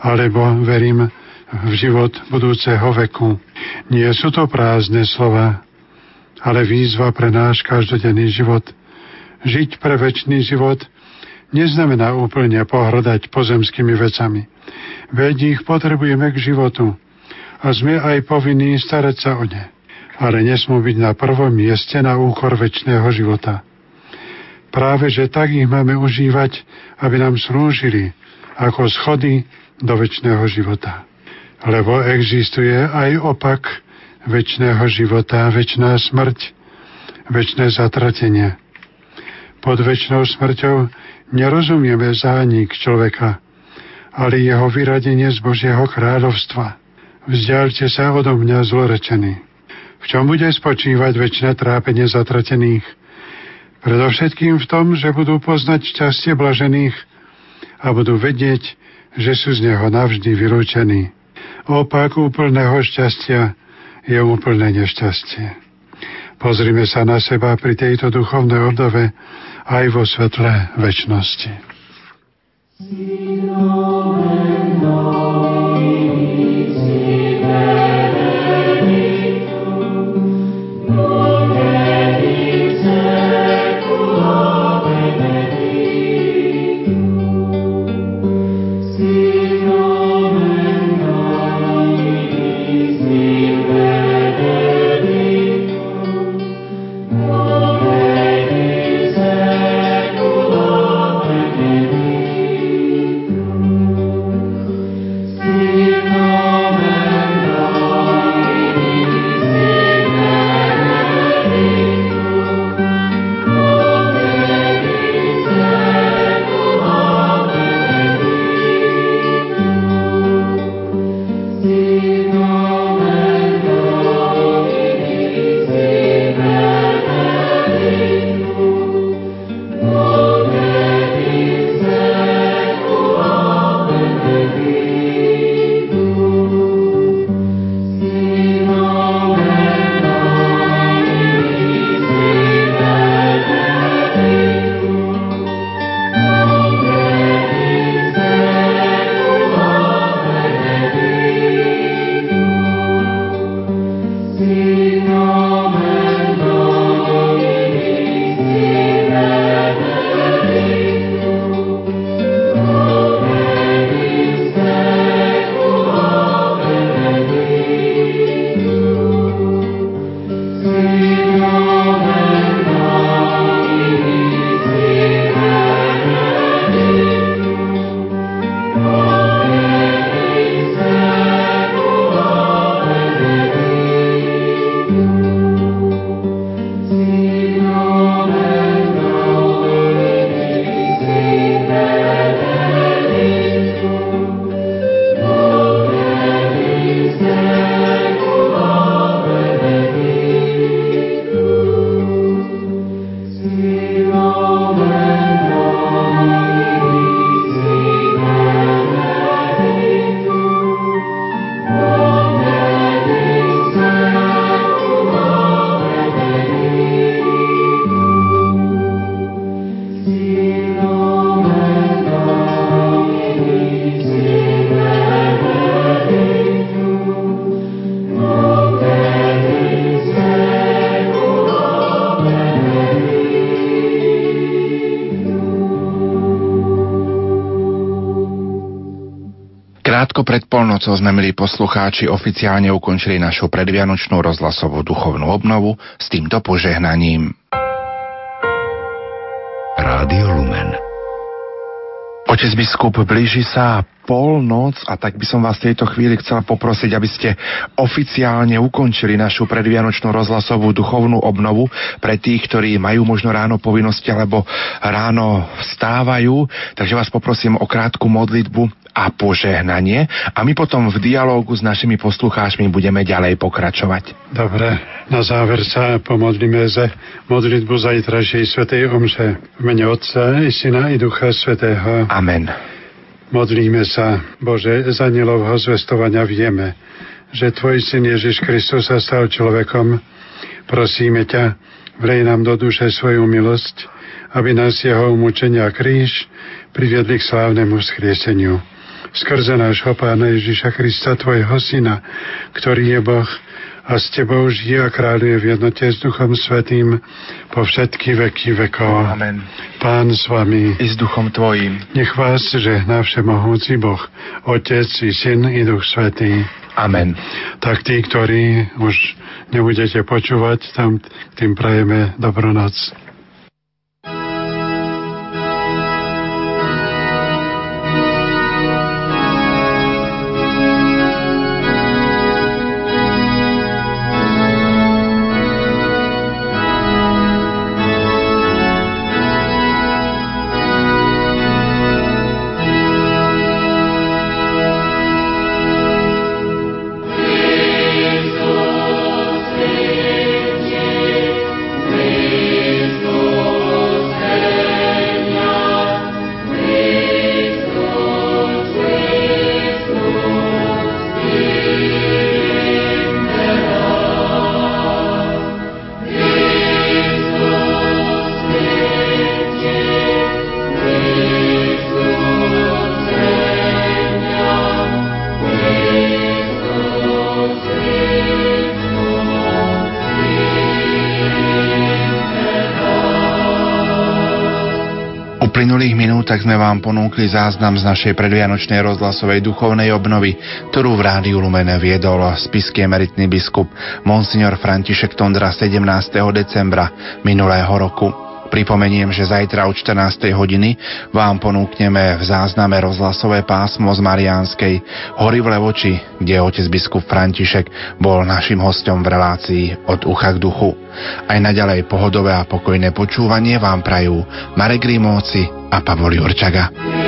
[SPEAKER 2] alebo verím v život budúceho veku. Nie sú to prázdne slova, ale výzva pre náš každodenný život. Žiť pre väčší život neznamená úplne pohrdať pozemskými vecami. Veď ich potrebujeme k životu a sme aj povinní starať sa o ne. ale nesmú byť na prvom mieste na úkor väčšného života. Práve, že tak ich máme užívať, aby nám slúžili ako schody do väčšného života. Lebo existuje aj opak väčšného života, väčšiná smrť, väčšné zatratenie. Pod väčšnou smrťou nerozumieme zánik človeka, ale jeho vyradenie z Božieho kráľovstva. Vzdialte sa odo mňa zlorečený. V čom bude spočívať väčšie trápenie zatratených? Predovšetkým v tom, že budú poznať šťastie blažených a budú vedieť, že sú z neho navždy vylúčení. Opak úplného šťastia je úplné nešťastie. Pozrime sa na seba pri tejto duchovnej obdove aj vo svetle väčšnosti.
[SPEAKER 1] Polnocou sme, milí poslucháči, oficiálne ukončili našu predvianočnú rozhlasovú duchovnú obnovu s týmto požehnaním.
[SPEAKER 3] Rádio Lumen
[SPEAKER 1] Otec biskup, blíži sa polnoc a tak by som vás v tejto chvíli chcela poprosiť, aby ste oficiálne ukončili našu predvianočnú rozhlasovú duchovnú obnovu pre tých, ktorí majú možno ráno povinnosti alebo ráno vstávajú. Takže vás poprosím o krátku modlitbu a požehnanie a my potom v dialógu s našimi poslucháčmi budeme ďalej pokračovať.
[SPEAKER 2] Dobre, na záver sa pomodlíme za modlitbu zajtrajšej svetej omše v mene Otca i Syna i Ducha Svetého.
[SPEAKER 1] Amen.
[SPEAKER 2] Modlíme sa, Bože, za nelovho zvestovania vieme, že Tvoj Syn Ježiš Kristus sa stal človekom. Prosíme ťa, vlej nám do duše svoju milosť, aby nás jeho umúčenia kríž priviedli k slávnemu skrieseniu skrze nášho Pána Ježiša Krista, Tvojho Syna, ktorý je Boh a s Tebou žije a kráľuje v jednote s Duchom Svetým po všetky veky vekov.
[SPEAKER 1] Amen.
[SPEAKER 2] Pán s vami.
[SPEAKER 1] I s duchom Tvojim.
[SPEAKER 2] Nech vás žehná všemohúci Boh, Otec i Syn i Duch Svetý.
[SPEAKER 1] Amen.
[SPEAKER 2] Tak tí, ktorí už nebudete počúvať, tam tým prajeme dobrú noc.
[SPEAKER 1] Minútach sme vám ponúkli záznam z našej predvianočnej rozhlasovej duchovnej obnovy, ktorú v Rádiu Lumen viedol spisky emeritný biskup Monsignor František Tondra 17. decembra minulého roku. Pripomeniem, že zajtra o 14. hodiny vám ponúkneme v zázname rozhlasové pásmo z Mariánskej hory v Levoči, kde otec biskup František bol našim hostom v relácii od ucha k duchu. Aj naďalej pohodové a pokojné počúvanie vám prajú Marek Rímovci a Pavol Jurčaga.